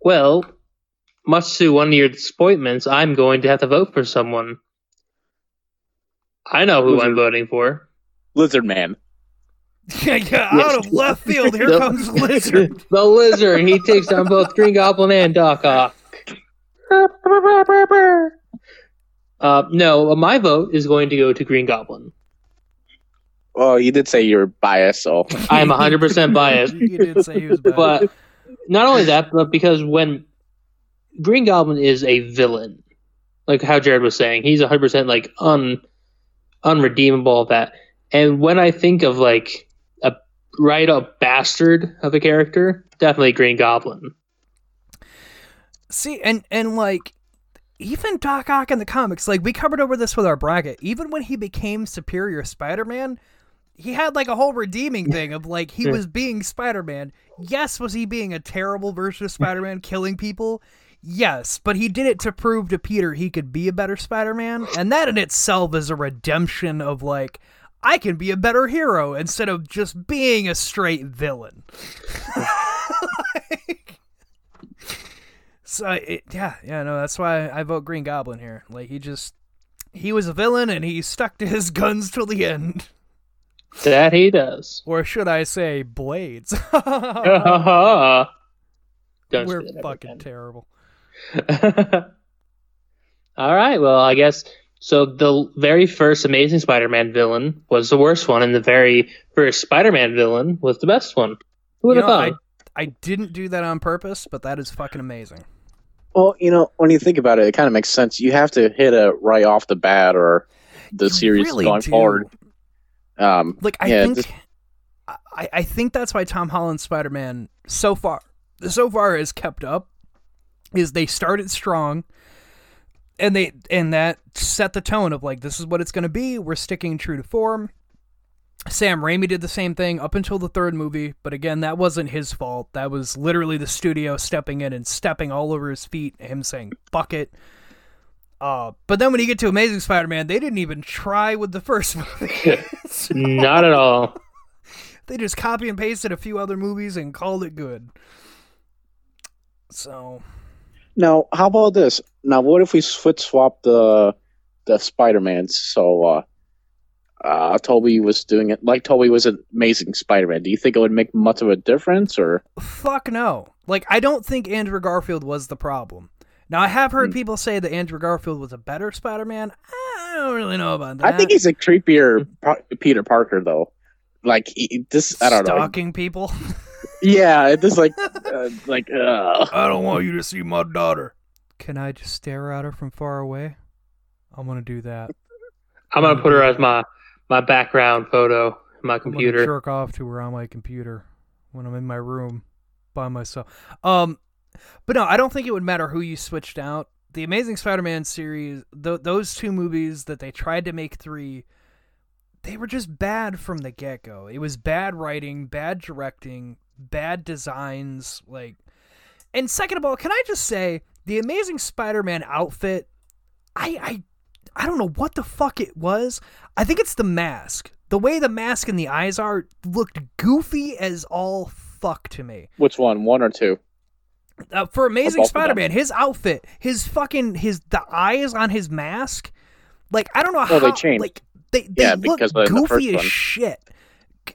Speaker 3: Well, much to one of your disappointments, I'm going to have to vote for someone. I know who
Speaker 5: Who's
Speaker 3: I'm voting for.
Speaker 5: Lizard Man.
Speaker 1: yeah, yeah, out of left field, here
Speaker 3: The-
Speaker 1: comes Lizard.
Speaker 3: the lizard. He takes down both Green Goblin and Doc Ock. Uh, no, my vote is going to go to Green Goblin.
Speaker 5: Well, you did say you were biased, so
Speaker 3: I am 100% biased.
Speaker 1: you did say he was bad.
Speaker 3: But not only that, but because when Green Goblin is a villain, like how Jared was saying, he's 100% like un unredeemable that. And when I think of like a right up bastard of a character, definitely Green Goblin.
Speaker 1: See, and and like even Doc Ock in the comics, like we covered over this with our bracket. Even when he became Superior Spider-Man, he had like a whole redeeming thing of like he was being Spider-Man. Yes, was he being a terrible version of Spider-Man, killing people? Yes, but he did it to prove to Peter he could be a better Spider-Man, and that in itself is a redemption of like I can be a better hero instead of just being a straight villain. Like- so it, yeah, yeah, no, that's why I vote Green Goblin here. Like he just he was a villain and he stuck to his guns till the end.
Speaker 3: That he does.
Speaker 1: Or should I say blades? Uh-huh.
Speaker 3: Don't
Speaker 1: We're fucking
Speaker 3: again.
Speaker 1: terrible.
Speaker 3: All right. Well, I guess so. The very first Amazing Spider-Man villain was the worst one, and the very first Spider-Man villain was the best one. Who would
Speaker 1: You
Speaker 3: have
Speaker 1: know,
Speaker 3: thought?
Speaker 1: I, I didn't do that on purpose, but that is fucking amazing.
Speaker 5: well, you know, when you think about it, it kind of makes sense. You have to hit it right off the bat, or the
Speaker 1: You
Speaker 5: series
Speaker 1: really
Speaker 5: going
Speaker 1: do.
Speaker 5: forward. Um,
Speaker 1: Like I
Speaker 5: yeah,
Speaker 1: think
Speaker 5: just-
Speaker 1: I, I think that's why Tom Holland's Spider Man so far so far has kept up. Is they started strong and they and that set the tone of like this is what it's gonna be. We're sticking true to form. Sam Raimi did the same thing up until the third movie, but again, that wasn't his fault. That was literally the studio stepping in and stepping all over his feet, him saying, fuck it. Uh, but then when you get to Amazing Spider Man, they didn't even try with the first movie.
Speaker 3: Not at all.
Speaker 1: They just copy and pasted a few other movies and called it good. So
Speaker 5: now, how about this? Now, what if we switch swap the the Spider Mans? So, uh, uh, Tobey was doing it like Tobey was an amazing Spider Man. Do you think it would make much of a difference, or
Speaker 1: fuck no. Like I don't think Andrew Garfield was the problem. Now I have
Speaker 5: Hmm.
Speaker 1: heard people say that Andrew Garfield was a better Spider-Man. I don't really know about that.
Speaker 5: I think he's a creepier Peter Parker though. Like he, this, I don't know.
Speaker 1: stalking people.
Speaker 5: Yeah, this like uh, like uh,
Speaker 1: I don't want you to see my daughter. Can I just stare at her from far away? I'm gonna do that.
Speaker 3: I'm gonna put her as my my background photo in my
Speaker 1: I'm gonna
Speaker 3: computer.
Speaker 1: jerk off to her on my computer when I'm in my room by myself. Um, but no, I don't think it would matter who you switched out. The Amazing Spider-Man series, th- those two movies that they tried to make three, they were just bad from the get-go. It was bad writing, bad directing, bad designs, like. And second of all, can I just say the Amazing Spider-Man outfit. I I I don't know what the fuck it was. I think it's the mask. The way the mask and the eyes are looked goofy as all fuck to me.
Speaker 5: Which one? One or two?
Speaker 1: Uh, for Amazing
Speaker 5: both of them.
Speaker 1: Spider-Man, his outfit, his fucking his the eyes on his mask, like I don't know
Speaker 5: Oh,
Speaker 1: how
Speaker 5: they changed.
Speaker 1: like they they
Speaker 5: Yeah,
Speaker 1: look goofy as shit.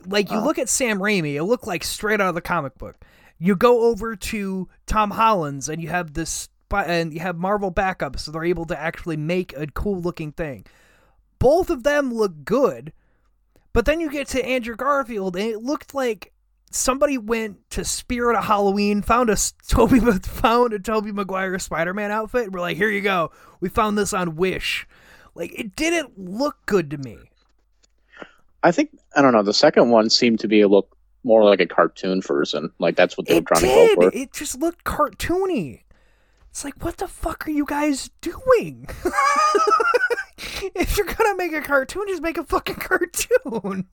Speaker 1: Like you
Speaker 5: Oh.
Speaker 1: look at Sam Raimi, it looked like straight out of the comic book. You go over to Tom Holland's and you have this and you have Marvel backup, so they're able to actually make a cool looking thing. Both of them look good, but then you get to Andrew Garfield and it looked like somebody went to Spirit of Halloween, found a Tobey found a Tobey Maguire Spider-Man outfit. And we're like, here you go. We found this on Wish. Like it didn't look good to me.
Speaker 5: I think I don't know. The second one seemed to be a look more like a cartoon version. Like that's what they
Speaker 1: It
Speaker 5: were trying
Speaker 1: did.
Speaker 5: to go for.
Speaker 1: It just looked cartoony. It's like, what the fuck are you guys doing? if you're gonna make a cartoon, just make a fucking cartoon.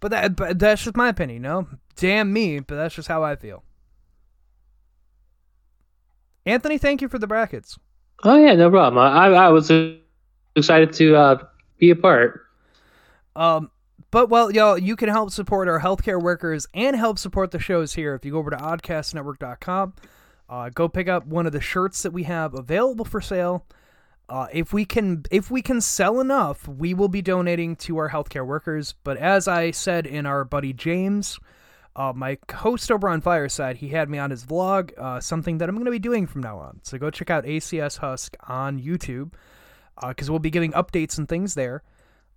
Speaker 1: But that, but that's just my opinion, no? Damn me, but that's just how I feel. Anthony, thank you for the brackets.
Speaker 3: Oh yeah, no problem. I I was excited to uh, be a part.
Speaker 1: Um, but well, y'all, you can help support our healthcare workers and help support the shows here if you go over to oddcastnetwork.com. Uh, go pick up one of the shirts that we have available for sale. Uh, if we can, if we can sell enough, we will be donating to our healthcare workers. But as I said in our buddy James, uh, my host over on Fireside, he had me on his vlog, uh, something that I'm going to be doing from now on. So go check out ACS Husk on YouTube because we'll be giving updates and things there.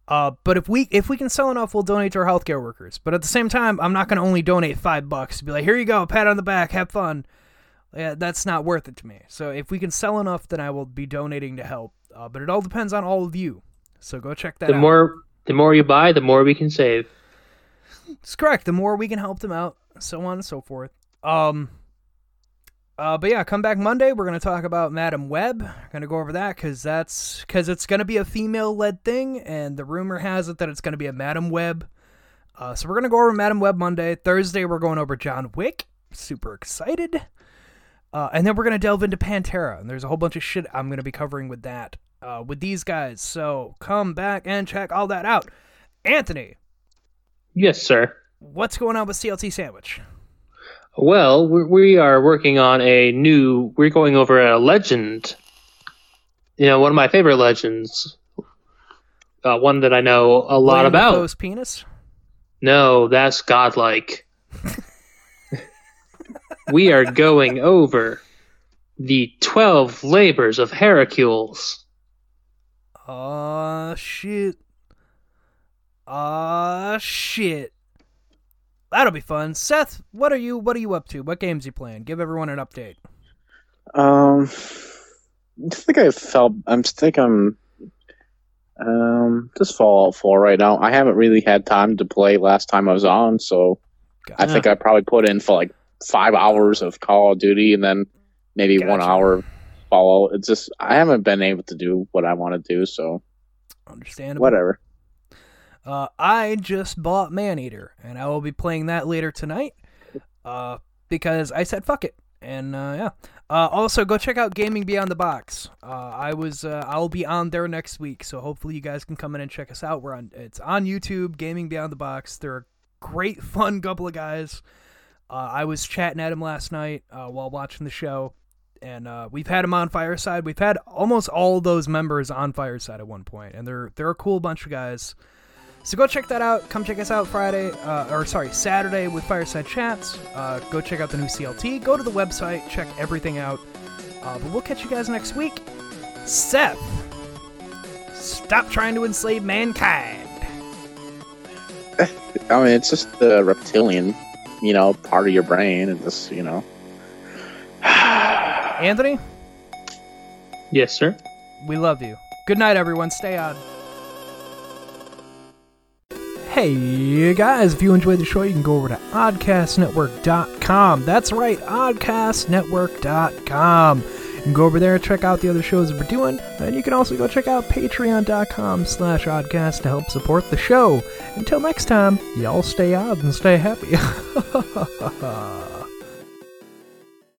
Speaker 1: Uh, but if we if we can sell enough, we'll donate to our healthcare workers. But at the same time, I'm not going to only donate five bucks. Be like, here you go, pat on the back, have fun. Yeah, that's not worth it to me. So if we can sell enough, then I will be donating to help. Uh, but it all depends on all of you. So go check that
Speaker 3: The
Speaker 1: out.
Speaker 3: more the more you buy, the more we can save.
Speaker 1: It's correct. The more we can help them out, so on and so forth. Um. Uh, but yeah, come back Monday. We're gonna talk about Madame Web. We're gonna go over that because that's because it's gonna be a female-led thing, and the rumor has it that it's gonna be a Madame Web. Uh, so we're gonna go over Madame Web Monday. Thursday we're going over John Wick. Super excited. Uh, and then we're gonna delve into Pantera, and there's a whole bunch of shit I'm gonna be covering with that, uh, with these guys. So come back and check all that out. Anthony,
Speaker 3: Yes, sir.
Speaker 1: what's going on with CLT Sandwich?
Speaker 3: Well, we- we are working on a new. We're going over a legend. You know, one of my favorite legends. Uh, one that I know a lot
Speaker 1: William
Speaker 3: about.
Speaker 1: Penis.
Speaker 3: No, that's godlike. we are going over the twelve labors of Hercules.
Speaker 1: Uh shit. Uh shit. That'll be fun. Seth, what are you what are you up to? What games you playing? Give everyone an update.
Speaker 5: Um, I think I felt. I'm think I'm. Um, just Fallout 4 right now. I haven't really had time to play last time I was on, so I think I probably put in for like five hours of Call of Duty and then maybe one hour follow. It's just I haven't been able to do what I want to do, so
Speaker 1: Understandable.
Speaker 5: whatever.
Speaker 1: Uh, I just bought Maneater, and I will be playing that later tonight. Uh, because I said fuck it, and uh, yeah. Uh, also go check out Gaming Beyond the Box. Uh, I was uh, I'll be on there next week, so hopefully you guys can come in and check us out. We're on it's on YouTube. Gaming Beyond the Box. They're a great, fun couple of guys. Uh, I was chatting at him last night uh, while watching the show, and uh, we've had him on Fireside. We've had almost all those members on Fireside at one point, and they're they're a cool bunch of guys. So go check that out. Come check us out Friday, uh, or sorry, Saturday with Fireside Chats. Uh, go check out the new CLT. Go to the website, check everything out. Uh, but we'll catch you guys next week. Seth, stop trying to enslave mankind.
Speaker 5: I mean, it's just the reptilian, you know, part of your brain, and just you know.
Speaker 1: Anthony,
Speaker 3: Yes, sir.
Speaker 1: we love you. Good night, everyone. Stay on. Hey guys, if you enjoyed the show, you can go over to oddcastnetwork.com. That's right, oddcastnetwork.com. You can go over there and check out the other shows we're doing, and you can also go check out patreon.com slash oddcast to help support the show. Until next time, y'all stay odd and stay happy.